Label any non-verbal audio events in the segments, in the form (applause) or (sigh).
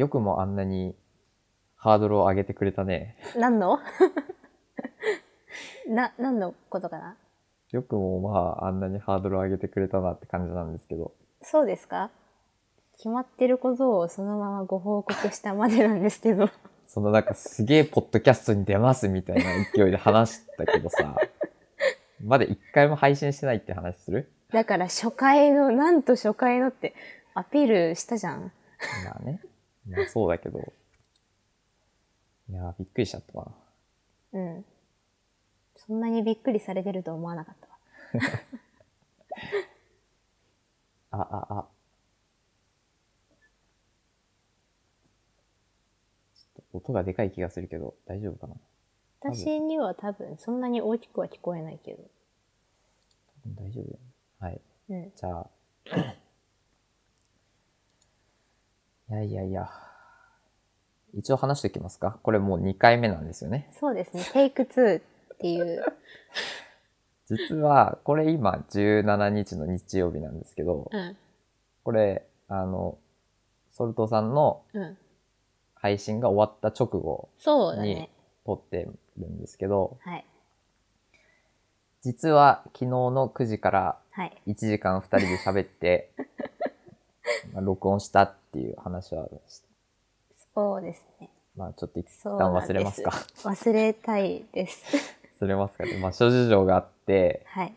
よくもあんなにハードルを上げてくれたね。何の？(laughs) な、何のことかな？よくもまああんなにハードルを上げてくれたなって感じなんですけど。そうですか？決まってることをそのままご報告したまでなんですけど。そのなんかすげえポッドキャストに出ますみたいな勢いで話したけどさ、まだ一回も配信してないって話する？だから初回の、なんと初回のってアピールしたじゃん。まあね。まあそうだけど。いやーびっくりしちゃったな。うん。そんなにびっくりされてると思わなかったわ。(laughs) あ、あ、あ。ちょっと音がでかい気がするけど、大丈夫かな？多分私には多分そんなに大きくは聞こえないけど。大丈夫だよね。はい。うん。じゃあ。いやいやいや。一応話しておきますかこれもう2回目なんですよね。そうですね。テイク2っていう。(laughs) 実は、これ今17日の日曜日なんですけど、うん。これ、あの、ソルトさんのうん。配信が終わった直後に。撮ってるんですけど、はい。実は昨日の9時からはい。1時間2人で喋って、(laughs) まあ録音したっていう話はし、そうですね。まあちょっと一旦忘れますか？忘れたいです。(laughs) 忘れますかね？まあ諸事情があって、はい。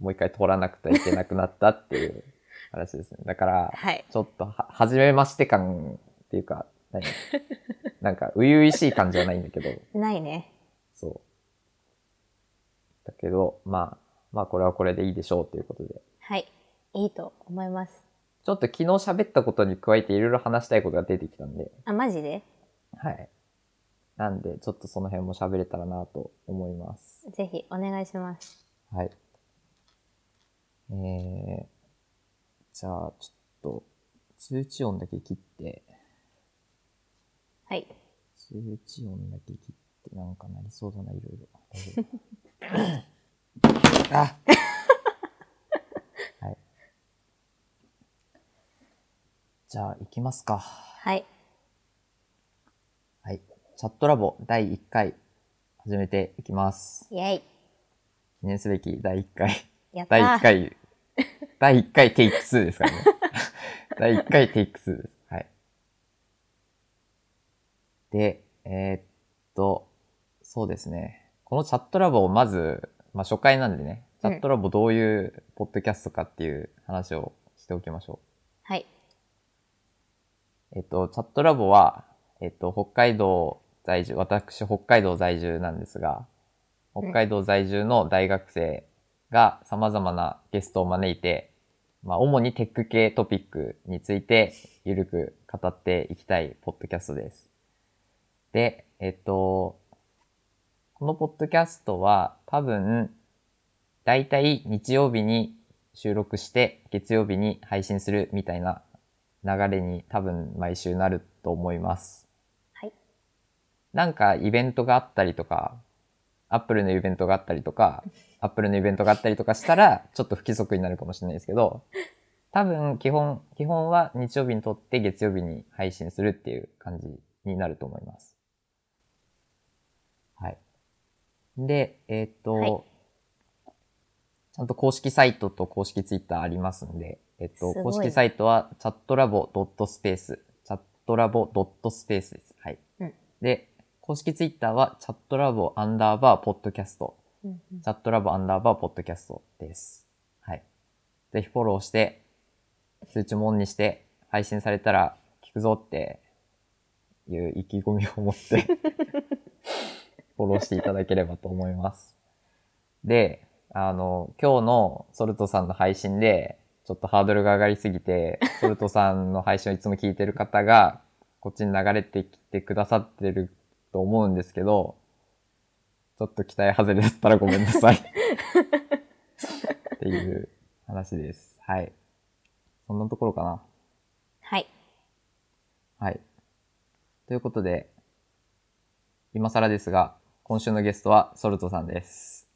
もう一回撮らなくてはいけなくなったっていう話ですね。だから、はい。ちょっとは、初めまして感っていうか、何？(laughs) なんか、初々しい感じはないんだけど、ないね。そう。だけど、まあ、まあこれはこれでいいでしょうということで。はい。いいと思います。ちょっと昨日喋ったことに加えていろいろ話したいことが出てきたんで、あ、マジで？はい。なんで、ちょっとその辺も喋れたらなと思います。ぜひお願いします。はい。えー、じゃあ、ちょっと、通知音だけ切って、はい。通知音だけ切ってなんかなりそうだな、いろいろ。あ (laughs) はい。じゃあ、行きますか。はい。はい。チャットラボ第1回、始めていきます。イェイ。記念すべき第1回。やったー。第1回、(laughs) 第1回テイク2ですからね。(laughs) 第1回テイク2です。はい。で、えーっと、そうですね。このチャットラボをまず、まあ初回なんでね、チャットラボどういうポッドキャストかっていう話をしておきましょはい。えっと、チャットラボは、えっと、北海道在住、私北海道在住なんですが、北海道在住の大学生が様々なゲストを招いて、まあ、主にテック系トピックについてゆるく語っていきたいポッドキャストです。で、えっと、このポッドキャストは多分、だいたい日曜日に収録して月曜日に配信するみたいな流れに多分毎週なると思います。はい。なんかイベントがあったりとか、アップルのイベントがあったりとか、(laughs) アップルのイベントがあったりとかしたら、ちょっと不規則になるかもしれないですけど、多分基本、基本は日曜日にとって月曜日に配信するっていう感じになると思います。はい。で、えーっと、はいちゃんと公式サイトと公式ツイッターありますんで、えっと、公式サイトはチャットラボ .space、チャットラボ .space です。はい。うんで、公式ツイッターはチャットラボアンダーバーポッドキャスト、うんうんチャットラボアンダーバーポッドキャストです。はい。ぜひフォローして、通知もオンにして、配信されたら聞くぞっていう意気込みを持って、(laughs) フォローしていただければと思います。で、あの、今日のソルトさんの配信で、ちょっとハードルが上がりすぎて、(laughs) ソルトさんの配信をいつも聞いてる方が、こっちに流れてきてくださってると思うんですけど、ちょっと期待外れだったらごめんなさい。っていう話です。はい。そんなところかな。はい。はい。ということで、今更ですが、今週のゲストはソルトさんです。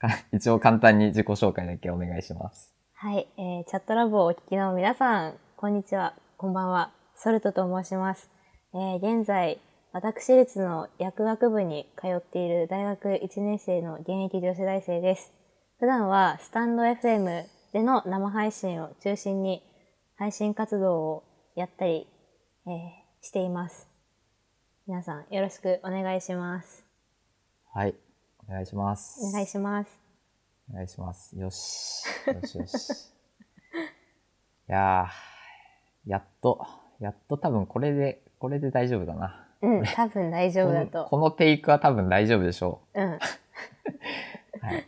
か (laughs) 一応簡単に自己紹介だけお願いします。はい。えー、チャットラボをお聞きの皆さん、こんにちは。こんばんは。ソルトと申します。えー現在、私立の薬学部に通っている大学1年生の現役女子大生です。普段はスタンド FM での生配信を中心に配信活動をやったり、えーしています。皆さんよろしくお願いします。はい。お願いします。お願いします。お願いします。よし。よしよし。(laughs) いやー、やっと、やっと多分これで、これで大丈夫だな。うん、多分大丈夫だと。このテイクは多分大丈夫でしょうん。う。(laughs) はい。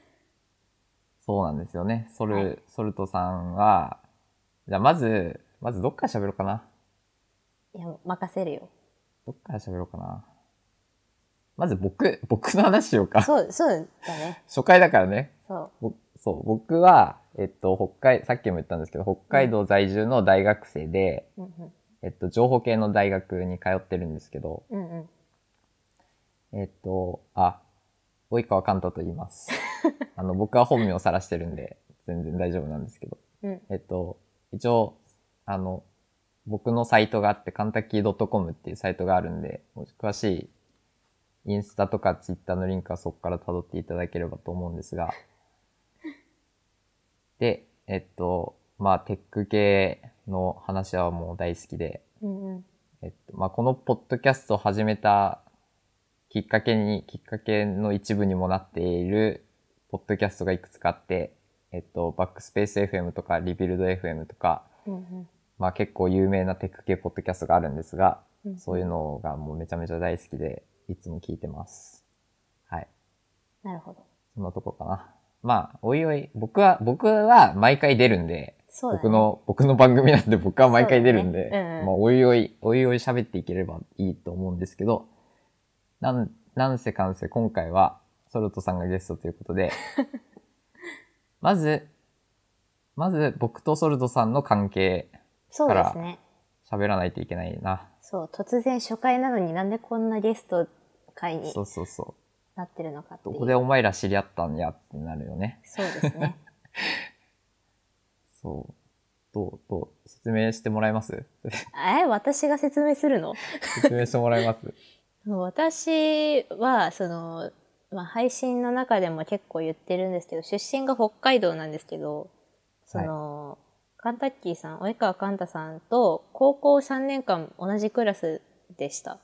そうなんですよね。ソル、はいソルトさんは、じゃあまず、まずどっから喋ろうかな。いや、任せるよ。どっから喋ろうかな。まず僕、僕の話しようか。そう、そうだね。初回だからね。そう。ぼそう、僕は、えっと、北海、さっきも言ったんですけど、北海道在住の大学生で、うんうん。えっと、情報系の大学に通ってるんですけど、うんうん。えっと、あ、及川寛太と言います。(laughs) あの、僕は本名を晒してるんで、全然大丈夫なんですけど、うん。えっと、一応、あの、僕のサイトがあって、カンタッキー .com っていうサイトがあるんで、詳しいインスタとかツイッターのリンクはそこから辿っていただければと思うんですが、(laughs) で、えっと、まあ、テック系の話はもう大好きで、うんうん。えっと、まあ、このポッドキャストを始めたきっかけに、きっかけの一部にもなっている、ポッドキャストがいくつかあって、えっと、バックスペース FM とか、リビルド FM とか、うんうん。まあ結構有名なテック系ポッドキャストがあるんですが、うんそういうのがもうめちゃめちゃ大好きで、いつも聞いてます。はい。なるほど。そんなとこかな。まあ、おいおい、僕は、僕は毎回出るんで、そうだね。僕の、僕の番組なんで僕は毎回出るんで、そうだねうんうんまあ、おいおい、おいおい喋っていければいいと思うんですけど、なん、なんせかんせ今回は、ソルトさんがゲストということで、(laughs) まず、まず僕とソルトさんの関係、そうですね。喋らないといけないな。そう、突然初回なのになんでこんなゲスト会にそうそうそう。なってるのか。どこでお前ら知り合ったんやってなるよね。そうですね。(laughs) そう。どう、どう、説明してもらえます？(laughs) え、私が説明するの？説明してもらえます？(laughs) 私は、その、まあ、配信の中でも結構言ってるんですけど、出身が北海道なんですけど、その、カンタッキーさん、及川カンタさんと高校3年間同じクラスでした。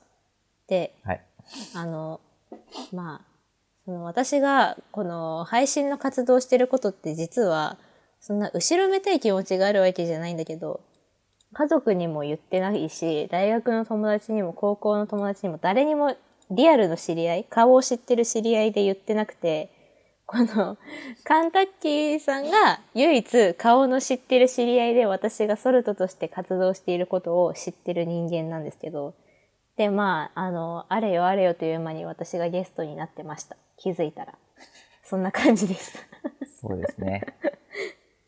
で、はい。あの、まあ、その私がこの配信の活動してることって実は、そんな後ろめたい気持ちがあるわけじゃないんだけど、家族にも言ってないし、大学の友達にも高校の友達にも誰にもリアルの知り合い、顔を知ってる知り合いで言ってなくて、このカンタッキーさんが唯一顔の知ってる知り合いで私がソルトとして活動していることを知ってる人間なんですけど、で、まあ、あの、あれよあれよという間に私がゲストになってました。気づいたら。そんな感じでした。(laughs) そうですね。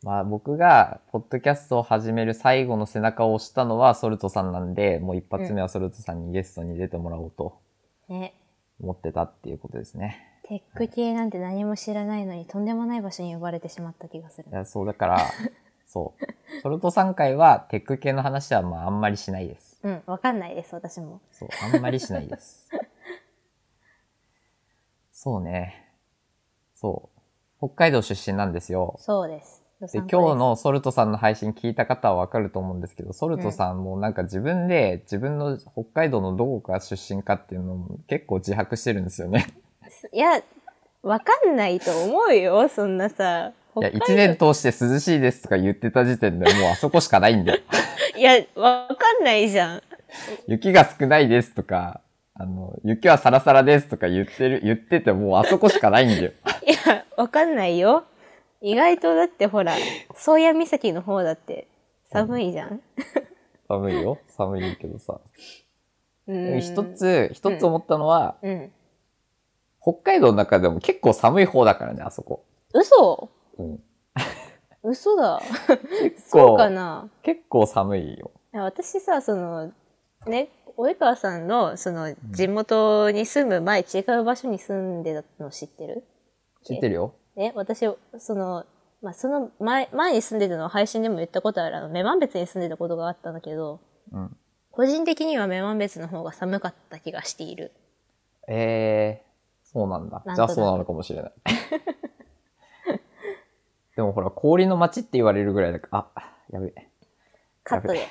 まあ僕が、ポッドキャストを始める最後の背中を押したのはソルトさんなんで、もう一発目はソルトさんにゲストに出てもらおうとね。思ってたっていうことですね。テック系なんて何も知らないのにとんでもない場所に呼ばれてしまった気がするい。やそうだから、そう。ソルトさん会はテック系の話はまああんまりしないです。うん、わかんないです、私も。そう、あんまりしないです。(laughs) そうね。そう。北海道出身なんですよ。そうです。で、今日のソルトさんの配信聞いた方はわかると思うんですけど、ソルトさんもなんか自分で自分の北海道のどこが出身かっていうのも結構自白してるんですよね。(laughs) いや、わかんないと思うよ、そんなさ。いや、一年通して涼しいですとか言ってた時点でもうあそこしかないんだよ。(laughs) いや、わかんないじゃん。雪が少ないですとか、あの、雪はサラサラですとか言ってる、言っててもうあそこしかないんだよ。(laughs) いや、わかんないよ。意外とだってほら、宗谷岬の方だって寒いじゃん。寒いよ。寒いけどさ。うん。一。つ、一つ思ったのは、うん。北海道の中でも結構寒い方だからね、あそこ。嘘？うん。(laughs) 嘘だ。結そうか構、な。結構寒いよ。私さ、その、ね、及川さんの、その、地元に住む前、違う場所に住んでたの知ってる？知ってるよ。ね、私、その、まあ、その前、前に住んでたのは配信でも言ったことある、あの、女満別に住んでたことがあったんだけど、うん。個人的には女満別の方が寒かった気がしている。えー、そうなんだ。なんじゃあそうなのかもしれない。(laughs) でもほら、氷の街って言われるぐらいだから、あ、やべえ。カットで。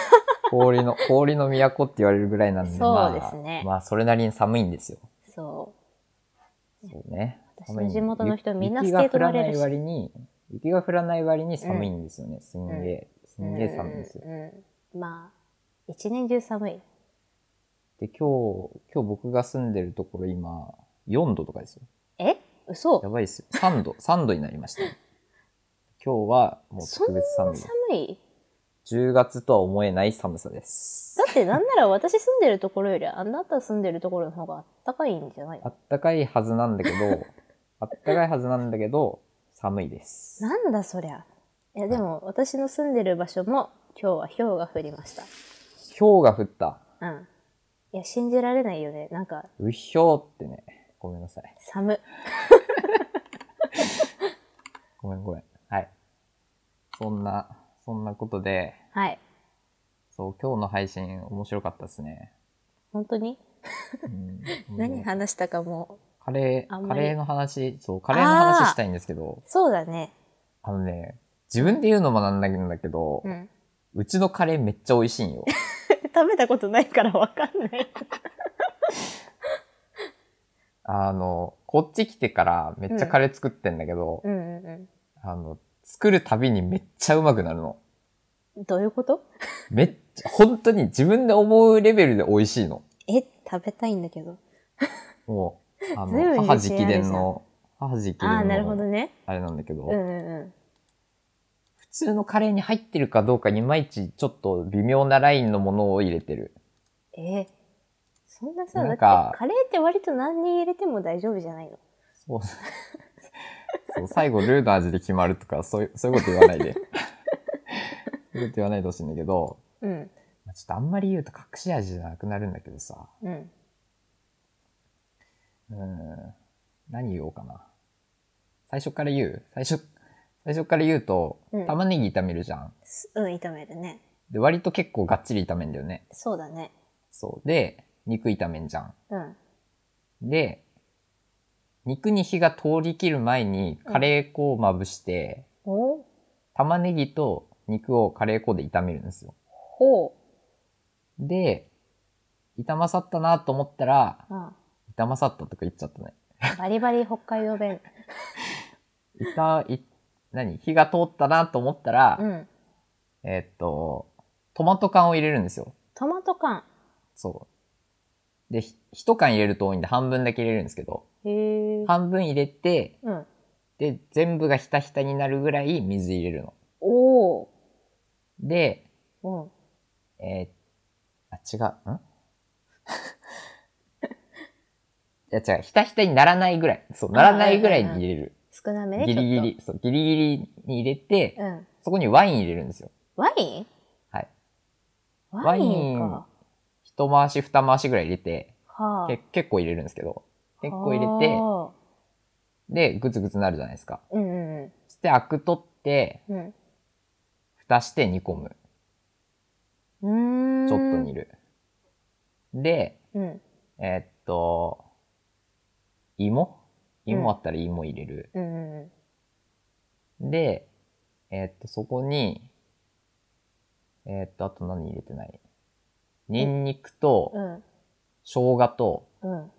(laughs) 氷の、氷の都って言われるぐらいなんで、そうですねまあ、まあ、それなりに寒いんですよ。そそうね。私の地元の人みんな雪スケート乗れるし雪が降らない割に、雪が降らない割に寒いんですよね。すんげえ、すう。んげえ寒いんですよ。うんうんまあ、一年中寒い。で、今日、今日僕が住んでるところ今、4度とかですよ。え？嘘やばいですよ。3度、3度になりました、ね。今日はもう特別寒い。寒い？10月とは思えない寒さです。だってなんなら私住んでるところよりあなた住んでるところの方があったかいんじゃないあったかいはずなんだけど、(laughs) あったかいはずなんだけど、寒いです。なんだそりゃ。いやでも私の住んでる場所も今日は氷が降りました。氷が降った？うん。いや信じられないよね。なんかうひょーってね。ごめんなさい。寒。(laughs) ごめんごめん。はい。そんな、そんなことで、はい。そう、今日の配信面白かったですね。本当に？うん、何話したかも。カレー、あんまりカレーの話、そう、カレーの話したいんですけど、そうだね。あのね、自分で言うのもなんだけど、う。うんちのカレーめっちゃ美味しいんよ。(laughs) 食べたことないからわかんない。(laughs) あの、こっち来てからめっちゃカレー作ってんだけど、うんうんうあの、作るたびにめっちゃうまくなるの。ん。どういうこと？めっちゃ、本当に自分で思うレベルで美味しいの。え、食べたいんだけど。もう、あの、ん母直伝の、母直伝ああ、なるほどの、ね。あれなんだけど、うんうんうん。普通のカレーに入ってるかどうかいまいちちょっと微妙なラインのものを入れてる。えーそんなさ、だってなんかカレーって割と何に入れても大丈夫じゃないの？そう。そう最後ルーの味で決まるとか、そういう、そういうこと言わないで。そういうこと言わないでほしいんだけど、うん。まあちょっとあんまり言うと隠し味じゃなくなるんだけどさ。うん。うん。何言おうかな。最初から言う？最初、最初から言うとうん、玉ねぎ炒めるじゃん。すうん、炒めるね。で、割と結構がっちり炒めんだよね。そうだね。そう。で、肉炒めんじゃん。うん。で、肉に火が通り切る前にカレー粉をまぶして、お？玉ねぎと肉をカレー粉で炒めるんですよ。ほで、炒まさったなと思ったら、う。うん。炒まさったとか言っちゃったね。バリバリ北海道弁。(laughs) いた、い、何？火が通ったなと思ったら、うん。えーっと、トマト缶を入れるんですよ。トマト缶。そう。で、ひ一缶入れると多いんで半分だけ入れるんですけど。半分入れて、うん。で、全部がひたひたになるぐらい水入れるの。おお。で、うん。えー、あ、違う、ん？(laughs) いや違う、ひたひたにならないぐらい。そう、ならないぐらいに入れる。少なめね。ギリギリ、そう、ギリギリに入れてと。、うん。そこにワイン入れるんですよ。ワイン？はい。ワインか。一回し二回しぐらい入れて、はあ。け結構入れるんですけど、結構入れて、はあで、グツグツなるじゃないですか。うんうん。そしてアク取って、うん。蓋して煮込む。うん。ちょっと煮る。で、うん。えーっと、芋芋あったら芋入れる。うんうんうん。で、えーっと、そこに、えーっと、あと何入れてないニンニクと、うん。生姜と、うん。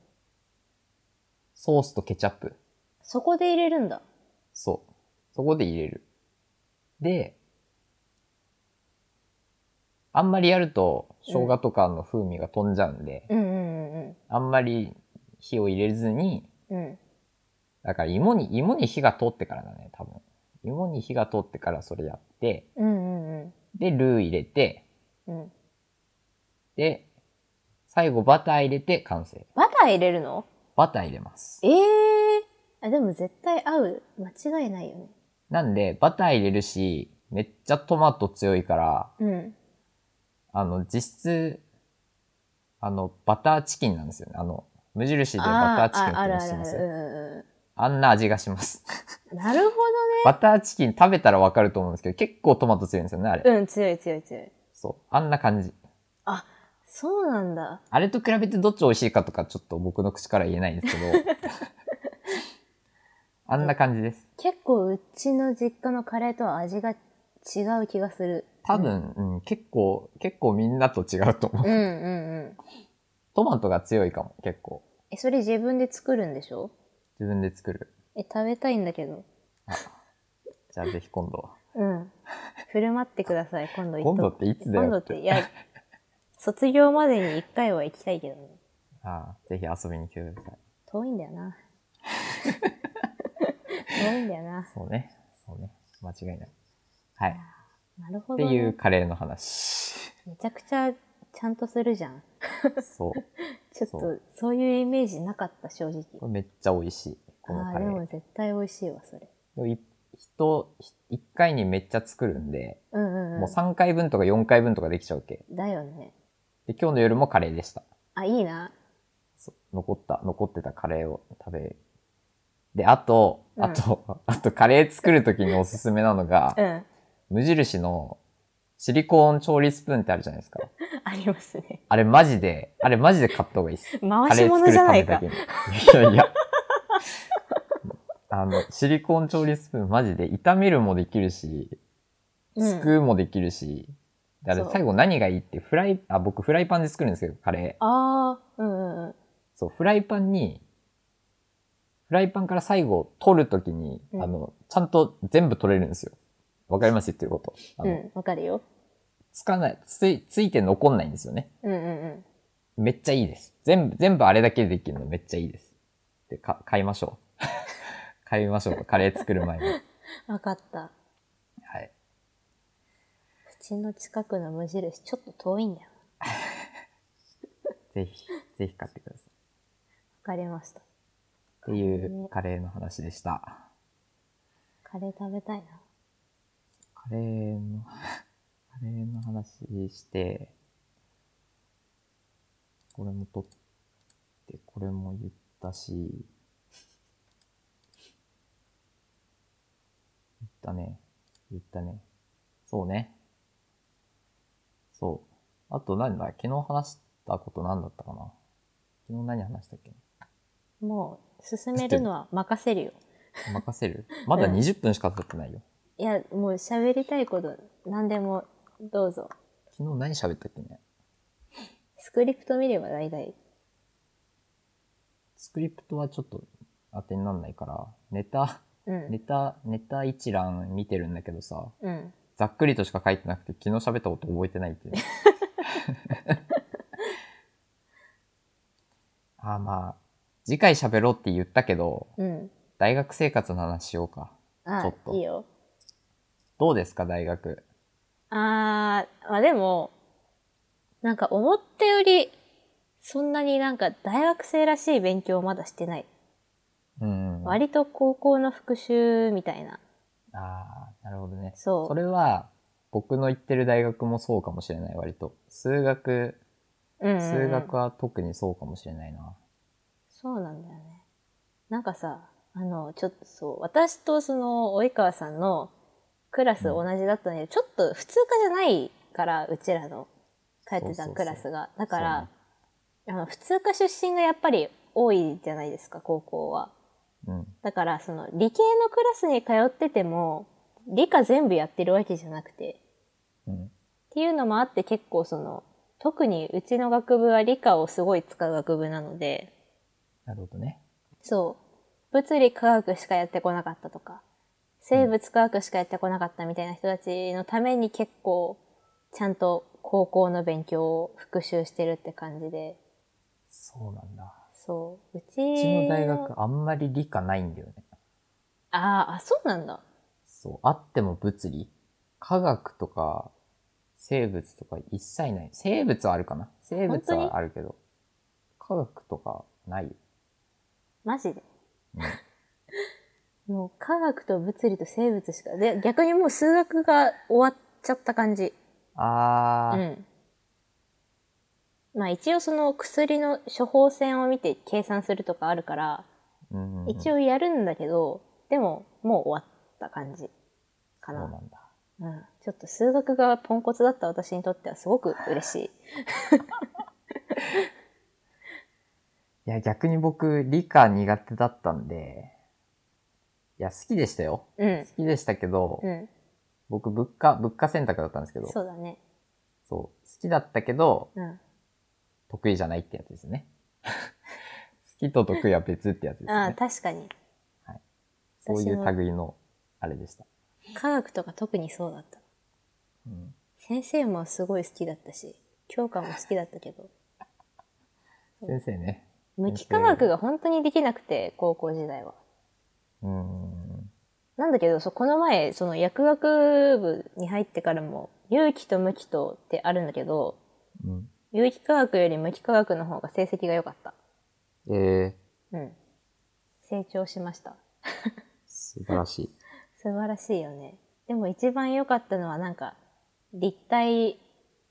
ソースとケチャップ。そこで入れるんだ。そう。そこで入れる。で、あんまりやると、生姜とかの風味が飛んじゃうんで、うんうんうんあんまり火を入れずに。だから芋に、芋に火が通ってからだね、多分。芋に火が通ってからそれやって、うんうんうん。で、ルー入れて、うん。で、最後バター入れて完成。バター入れるの？バター入れます。ええあ、でも絶対合う。間違いないよね。なんで、バター入れるし、めっちゃトマト強いから、うん。あの、実質、あの、バターチキンなんですよね。あの、無印でバターチキンって。のしてますよ。うんうあんな味がします。なるほどね。バターチキン食べたらわかると思うんですけど、結構トマト強いんですよね、あれ。うん、強い強い強い。そう。あんな感じ。あ、そうなんだ。あれと比べてどっち美味しいかとかちょっと僕の口から言えないんですけど、(laughs) あんな感じです。結構うちの実家のカレーとは味が違う気がする。多分、うん、結構、結構みんなと違うと思う。うんうんうん。トマトが強いかも、結構。え、それ自分で作るんでしょ？自分で作る。え、食べたいんだけど。じゃあぜひ今度。うん。振る舞ってください、今度行っと今度っていつだよ今度って、いや、卒業までに一回は行きたいけどね。ああぜひ遊びに来てください。遠いんだよな。(laughs) 遠いんだよな。そうね。そうね。間違いない。はい。なるほど、ってね。いうカレーの話。めちゃくちゃちゃんとするじゃん。そう。(laughs) ちょっとそういうイメージなかった、正直。めっちゃ美味しい。このカレー。でも絶対美味しいわ、それ。人、一回にめっちゃ作るんで、うんうんうん。もう3回分とか4回分とかできちゃうわけ。だよね。で、今日の夜もカレーでした。あ、いいな。残った、残ってたカレーを食べで、あと、うんあと、(laughs) あとカレー作るときにおすすめなのが、うん。無印のシリコーン調理スプーンってあるじゃないですか。(laughs) ありますね。あれマジで、あれマジで買った方がいいです。(laughs) 回し物じゃないかカレー。作るためだけに。いやいや。あの、シリコーン調理スプーンマジで炒めるもできるし、すくうもできるし、であ最後何がいいってフライ、あ、僕フライパンで作るんですけど、カレー。ああ、うんうんうん。そう、フライパンに、フライパンから最後取るときに、うんあの、ちゃんと全部取れるんですよ。わかります言ってること。あの、うん、わかるよ。つかない、つい、ついて残んないんですよね。うんうんうん。めっちゃいいです。全部、全部あれだけでできるのめっちゃいいです。で、か、買いましょう。(laughs) 買いましょう。カレー作る前に。(laughs) わかった。ちの近くの無印、ちょっと遠いんだよ。わぜひ、ぜひ買ってください。かりました。っていうカレーの話でした。カレー食べたいな。カレーの、(laughs) カレーの話して、これも撮って、これも言ったし、言ったね。言ったね。そうね。そう。あと何だ昨日話したこと何だったかな？昨日何話したっけ？もう、進めるのは任せるよ。任せる？まだうん20分しか経ってないよ。いや、もう喋りたいこと、何でも、どうぞ。昨日何喋ったっけね？スクリプト見れば大体。スクリプトはちょっと当てになんないから、ネタ、うん。ネタ、ネタ一覧見てるんだけどさ、うん。ざっくりとしか書いてなくて、昨日喋ったこと覚えてないっていう。(laughs) あーまあ、次回喋ろうって言ったけど、うん。大学生活の話しようか。ちょあっといいよ。どうですか、大学？あー、まあでも、なんか思ったより、そんなになんか大学生らしい勉強をまだしてない。うん。あ割と高校の復習みたいな。なるほどね。そうそれは、僕の行ってる大学もそうかもしれない、割と。数学、うんうんうん数学は特にそうかもしれないな。そうなんだよね。なんかさ、あの、ちょっとそう、私とその、及川さんのクラス同じだったんだけど、ちょっと普通科じゃないから、うちらの通ってたそうそうそうクラスが。だから、そうあの、普通科出身がやっぱり多いじゃないですか、高校は。うん。だから、その、理系のクラスに通ってても、理科全部やってるわけじゃなくて、うん。っていうのもあって結構その、特にうちの学部は理科をすごい使う学部なので、なるほどね。そう。物理科学しかやってこなかったとか、生物科学しかやってこなかったみたいな人たちのために結構、ちゃんと高校の勉強を復習してるって感じで、そうなんだ。そう。うちうちの大学あんまり理科ないんだよね。あーあ、そうなんだ。そう。あっても物理科学とか、生物とか一切ない。生物はあるかな？生物はあるけど、科学とかないよ。マジで？うん。(laughs) もう科学と物理と生物しか。で、逆にもう数学が終わっちゃった感じ。あー、うん。まあ一応その薬の処方箋を見て計算するとかあるから、うんうんうん一応やるんだけど、でももう終わった感じかな。そうなんだ。うん。ちょっと数学がポンコツだった私にとってはすごく嬉しい。いや、逆に僕、理科苦手だったんで、いや、好きでしたよ。うん好。きでしたけど、うん。僕、物価、物価選択だったんですけど、そうだね。そう。好きだったけど、うん。得意じゃないってやつですね。(laughs) 好きと得意は別ってやつですああ、ね。確かに。そういう類の、あれでした。科学とか特にそうだった。うん、先生もすごい好きだったし、教科も好きだったけど、先生ね。無機化学が本当にできなくて、高校時代は。うーん。なんだけど、そうこの前、その薬学部に入ってからも、有機と無機とってあるんだけど、うん。有機化学より無機化学の方が成績が良かった。えー、うん。成長しました。素晴らしい。素晴らしいよね。でも一番良かったのはなんか、立体、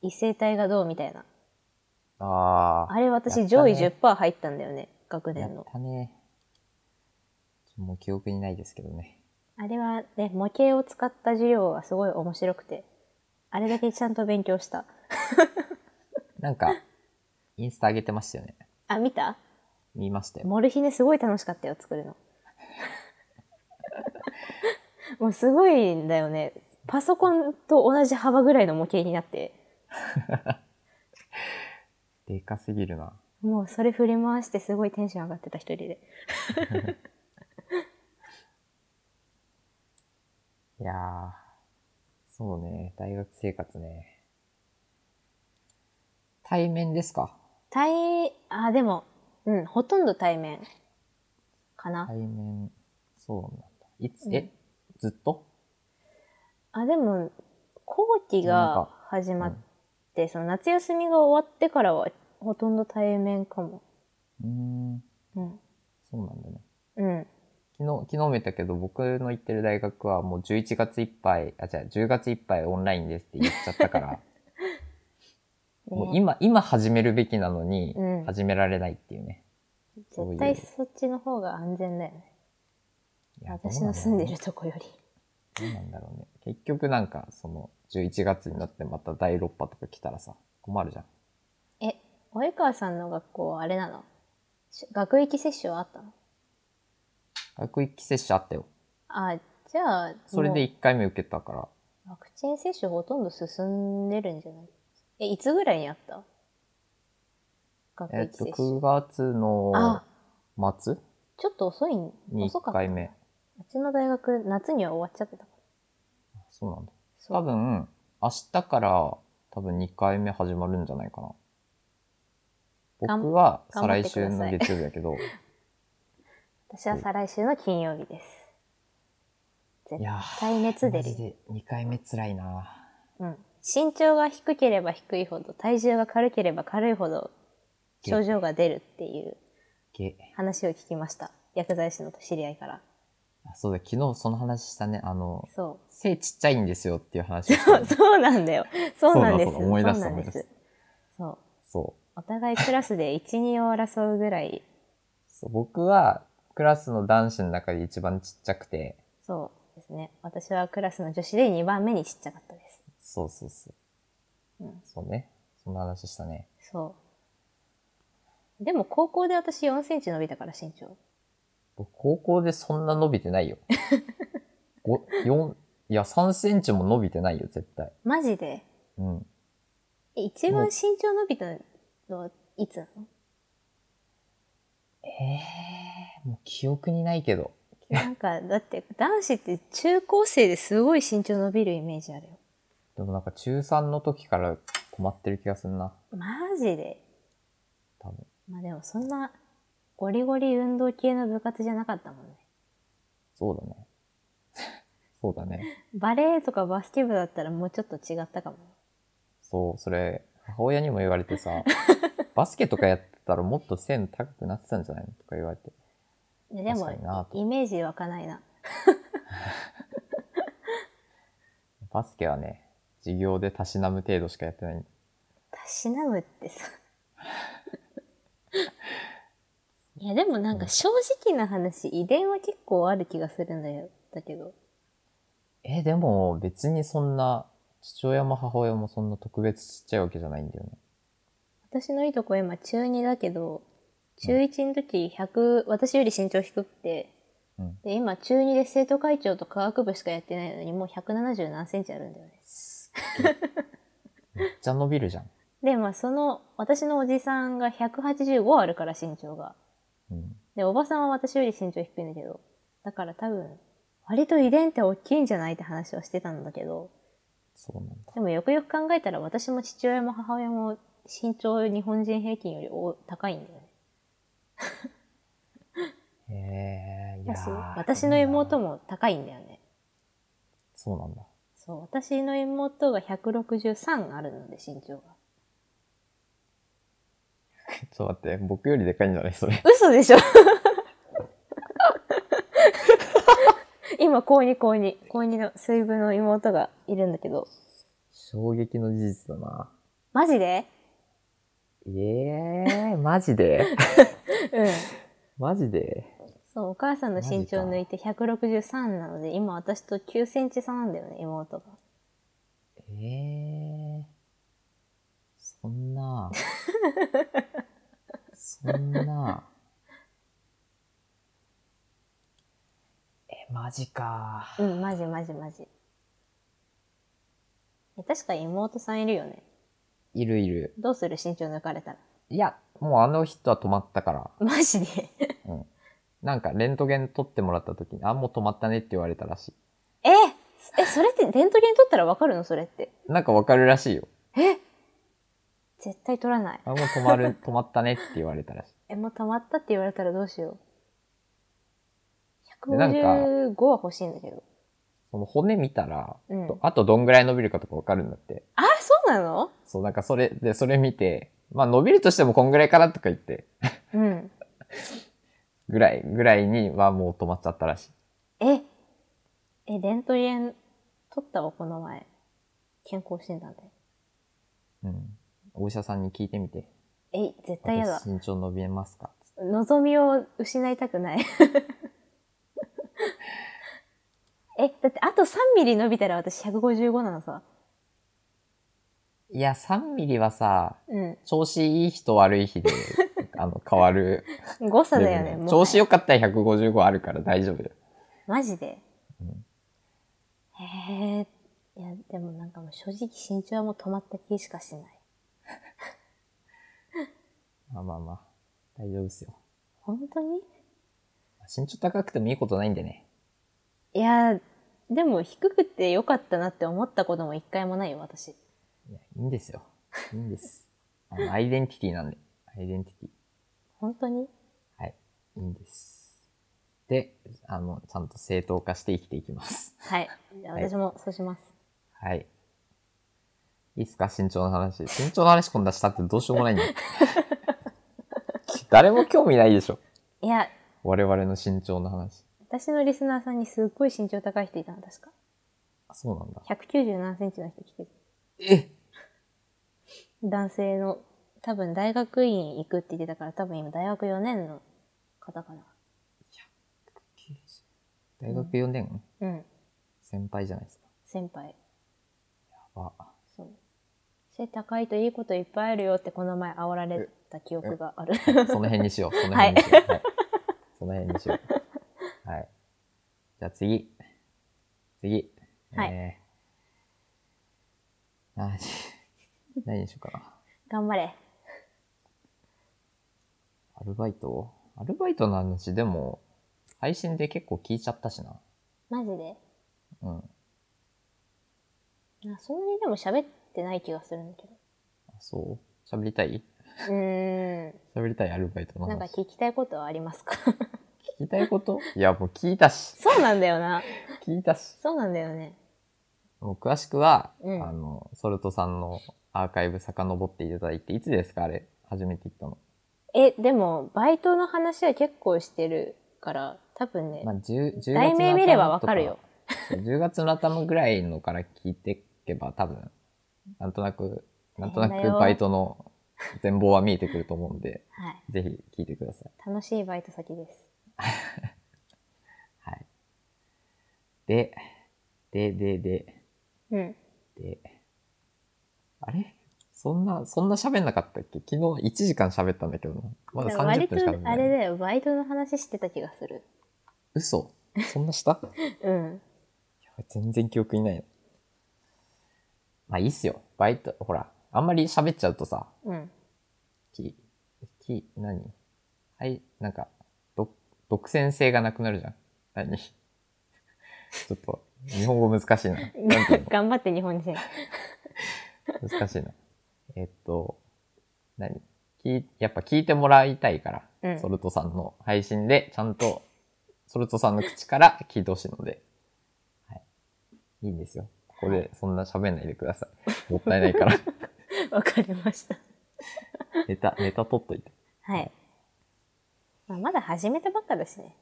異性体がどうみたいな。ああれ私上位ね10%入ったんだよね、学ー、やっ年の。たね。もう記憶にないですけどね。あれはね、模型を使った授業がすごい面白くて、あれだけちゃんと勉強した。(laughs) なんか、インスタ上げてましたよね。あ、見た？見ましたよ。モルヒネすごい楽しかったよ、作るの。(laughs) (laughs) もうすごいんだよね。パソコンと同じ幅ぐらいの模型になって、(laughs) でかすぎるな。もうそれ振り回してすごいテンション上がってた一人で。(laughs) いやー、そうね、大学生活ね。対面ですか？対、あ、でも、うん、ほとんど対面かな。対面、そうなんだ。いつ、うんえ、ずっと？あ、でも、後期が始まって、その夏休みが終わってからはほとんど対面かも。うーん、うん。そうなんだね。うん。昨日、昨日も言ったけど、僕の行ってる大学はもう11月いっぱい、あ、じゃあ10月いっぱいオンラインですって言っちゃったから、(laughs) もうね今、今始めるべきなのにうん、始められないっていうね。そういう絶対そっちの方が安全だよね。私の住んでるとこより。どうなんだろうね。結局なんか、その、11月になってまた第6波とか来たらさ、困るじゃん。え、及川さんの学校あれなの？し学域接種はあったの？学域接種あったよ。あ、じゃあ、それでも1回目受けたから、うワクチン接種ほとんど進んでるんじゃない？え、いつぐらいにあった？学えっと、域接種。9月のあ、末？ちょっと遅い1遅かった。回目。うちの大学、夏には終わっちゃってたから。そうなんだ。多分、明日から多分2回目始まるんじゃないかな。僕は再来週の月曜日だけど、(laughs) 私は再来週の金曜日です。絶いやー対熱出るよ。マジで2回目辛いなうん。身長が低ければ低いほど、体重が軽ければ軽いほど、症状が出るっていうげ話を聞きました。薬剤師の知り合いから。あそうだ、昨日その話したね。あの、そ背ちっちゃいんですよっていう話をう。した (laughs) そう、そうなんだよ。そうなんです。そう思い出した思い出。そう。そう。お互いクラスで1、2を争うぐらい、そう僕はクラスの男子の中で一番ちっちゃくて、そうですね。私はクラスの女子で2番目にちっちゃかったです。そうそうそう。うんそうね。そんな話したね。そう。でも高校で私4センチ伸びたから身長。僕高校でそんな伸びてないよ。(laughs) ご四いや、3センチも伸びてないよ、絶対。マジで？うん。え一番身長伸びたのはいつなの？えー、もう記憶にないけど。なんか、だって男子って中高生ですごい身長伸びるイメージあるよ。でもなんか中3の時から困ってる気がするな。マジで？多分。まあでもそんなゴリゴリ運動系の部活じゃなかったもんね。そうだね。(laughs) そうだね。バレエとかバスケ部だったらもうちょっと違ったかも。そう、それ、母親にも言われてさ、(laughs) バスケとかやってたらもっと背の高くなってたんじゃないのとか言われて。ででもイメージ湧かないな。(laughs) バスケはね、授業でたしなむ程度しかやってない。たしなむってさ。いやでもなんか正直な話、遺伝は結構ある気がするんだよ。だけど。え、でも別にそんな、父親も母親もそんな特別ちっちゃいわけじゃないんだよね。私のいいとこ今中2だけど、中1の時100、私より身長低くて、うんで、今中2で生徒会長と科学部しかやってないのにもう170何センチあるんだよね。めっちゃ伸びるじゃん。(laughs) で、まあその、私のおじさんが185あるから身長が。うん。で、おばさんは私より身長低いんだけど、だから多分、割と遺伝って大きいんじゃないって話をしてたんだけど、そうなんだ。でもよくよく考えたら私も父親も母親も身長日本人平均よりお高いんだよね。へえ、いや私の妹も。も高いんだよね。そうなんだ。そう、私の妹が163あるので身長が。(laughs) ちょっと待って、僕よりでかいんじゃない？それ。嘘でしょ (laughs) 今、高2、高2、高2の水分の妹がいるんだけど。衝撃の事実だな。マジで？ええー、マジで？(laughs) うん。マジで？そう、お母さんの身長抜いて163なので、今私と9センチ差なんだよね、妹が。ええー、そんな、そんな、(laughs) え、マジか。うん、マジマジマジ。え確か妹さんいるよね。いるいる。どうする？身長抜かれたら。いや、もうあの人は止まったから。(laughs) マジで？うん。なんか、レントゲン撮ってもらった時に、あ、もう止まったねって言われたらしええ、それってレントゲン取ったらわかるの？それって。い。なんかわかるらしいよ。え絶対取らない。あ、もう止まる、止まったねって言われたらしい。(laughs) え、もう溜まったって言われたらどうしよう。でなんか155は欲しいんだけど。その骨見たら、うんとあとどんぐらい伸びるかとかわかるんだって。あ、そうなの？そう、なんかそれ、で、それ見て、まあ伸びるとしてもこんぐらいかなとか言って、うん。(laughs) ぐらい、ぐらいにはもう止まっちゃったらしい。え、え、レントゲン取ったわ、この前。健康診断で。うん。お医者さんに聞いてみて。え、絶対やだ私。身長伸びますか？望みを失いたくない。(laughs) え、だってあと3ミリ伸びたら私155なのさ。いや、3ミリはさ、うん。調子いい日と悪い日で、(laughs) あの、変わる。誤差だよね。調子良かったら155あるから大丈夫だよ。マジで、うんへえ。いや、でもなんかもう正直身長はもう止まった気しかしない。まあまあまあ、大丈夫ですよ。本当に？身長高くてもいいことないんでね。いや、でも低くてよかったなって思ったことも一回もないよ、私。いや、いいんですよ。いいんです。(laughs) あの、アイデンティティなんで。アイデンティティ。本当に？はい。いいんです。で、あの、ちゃんと正当化して生きていきます。はい。じゃあはい私もそうします。はい。いいっすか？身長の話。身長の話今度はしたってどうしようもないんだよ。(laughs) 誰も興味ないでしょ。いや、我々の身長の話。私のリスナーさんにすっごい身長高い人いたの、確か。あ、そうなんだ。190何センチの人来てる。え？男性の、多分大学院行くって言ってたから、多分今大学4年の方かな。大学4年、うん。先輩じゃないですか。先輩。やば。背高いといいこといっぱいあるよってこの前煽られた記憶がある。その辺にしよう。(laughs) その辺にしよう。はい。その辺にしよう。はい。じゃあ次。次。はいえー、何、(laughs) 何にしようかな。頑張れ。アルバイト？アルバイトの話でも、配信で結構聞いちゃったしな。マジで？うん。あそんなにでも喋ってない気がするんだけど。あそう？喋りたい？うーん。喋りたいアルバイトのなんか話。聞きたいことはありますか？(laughs) 聞きたいこと？いや、もう聞いたし。そうなんだよな。聞いたし。そうなんだよね。もう詳しくは、うんあの、ソルトさんのアーカイブ遡っていただいて、いつですかあれ、初めて言ったの。え、でも、バイトの話は結構してるから、多分ね、まあ、10, 10月の題名見ればわかるよ。頭とか。10月の頭ぐらいのから聞いていけば、多分、なんとなく、なんとなくバイトの全貌は見えてくると思うんで、はい。ぜひ聞いてください。楽しいバイト先です。(laughs) はい。で、で、で、で、うん。で、あれ？そんな、そんな喋んなかったっけ？昨日1時間喋ったんだけどな。まだ30割と分しかない。あれだよ、バイトの話してた気がする。嘘？そんなした？(laughs) うん。全然記憶にないの。まあいいっすよ。バイト、ほら、あんまり喋っちゃうとさ、うん。き、き、何？はい、なんか、ど、独占性がなくなるじゃん。何？(laughs) ちょっと、日本語難しいな。なんていうの？(laughs) 頑張って日本人。難しいな。えっと、何？聞いやっぱ聞いてもらいたいから、うんソルトさんの配信で、ちゃんと、ソルトさんの口から聞いてほしいので、はい。いいんですよ。ここでそんな喋んないでください。もったいないから。(laughs) わかりました。ネタ、ネタ取っといて。はい。まあ、まだ始めたばっかだしね。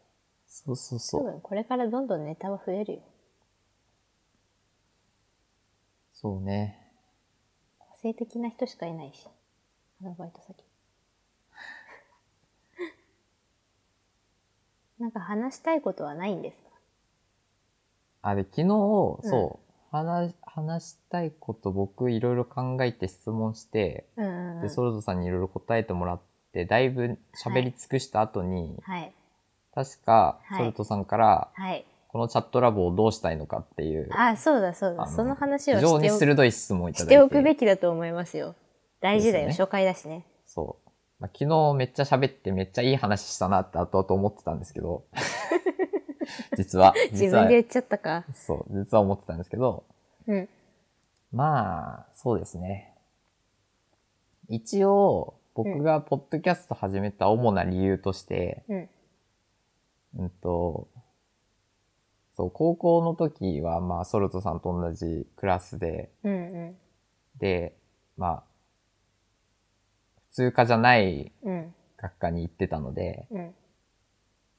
そうそう多そう。分これからどんどんネタは増えるよ。そうね。個性的な人しかいないし。あのバイト先。(laughs) なんか話したいことはないんですか？あ、で、昨日、そう、話、話したいこと僕いろいろ考えて質問して、うんうん、うん。で、ソルトさんにいろいろ答えてもらって、だいぶ喋り尽くした後に、はい。確か、はいソルトさんから、はい。このチャットラボをどうしたいのかっていう、あ、そうだそうだ。その話を非常に鋭い質問をいただい。してておくべきだと思いますよ。大事だよ、ですよ初回だしね。そう。まあ、昨日めっちゃ喋ってめっちゃいい話したなって後々思ってたんですけど、(laughs) 実は、自分で言っちゃったか。そう、実は思ってたんですけど、うん。まあ、そうですね。一応、僕がポッドキャスト始めた主な理由として、うん。うんと、そう、高校の時は、まあ、ソルトさんと同じクラスで、うんうん。で、まあ、普通科じゃないうん。学科に行ってたので、うん。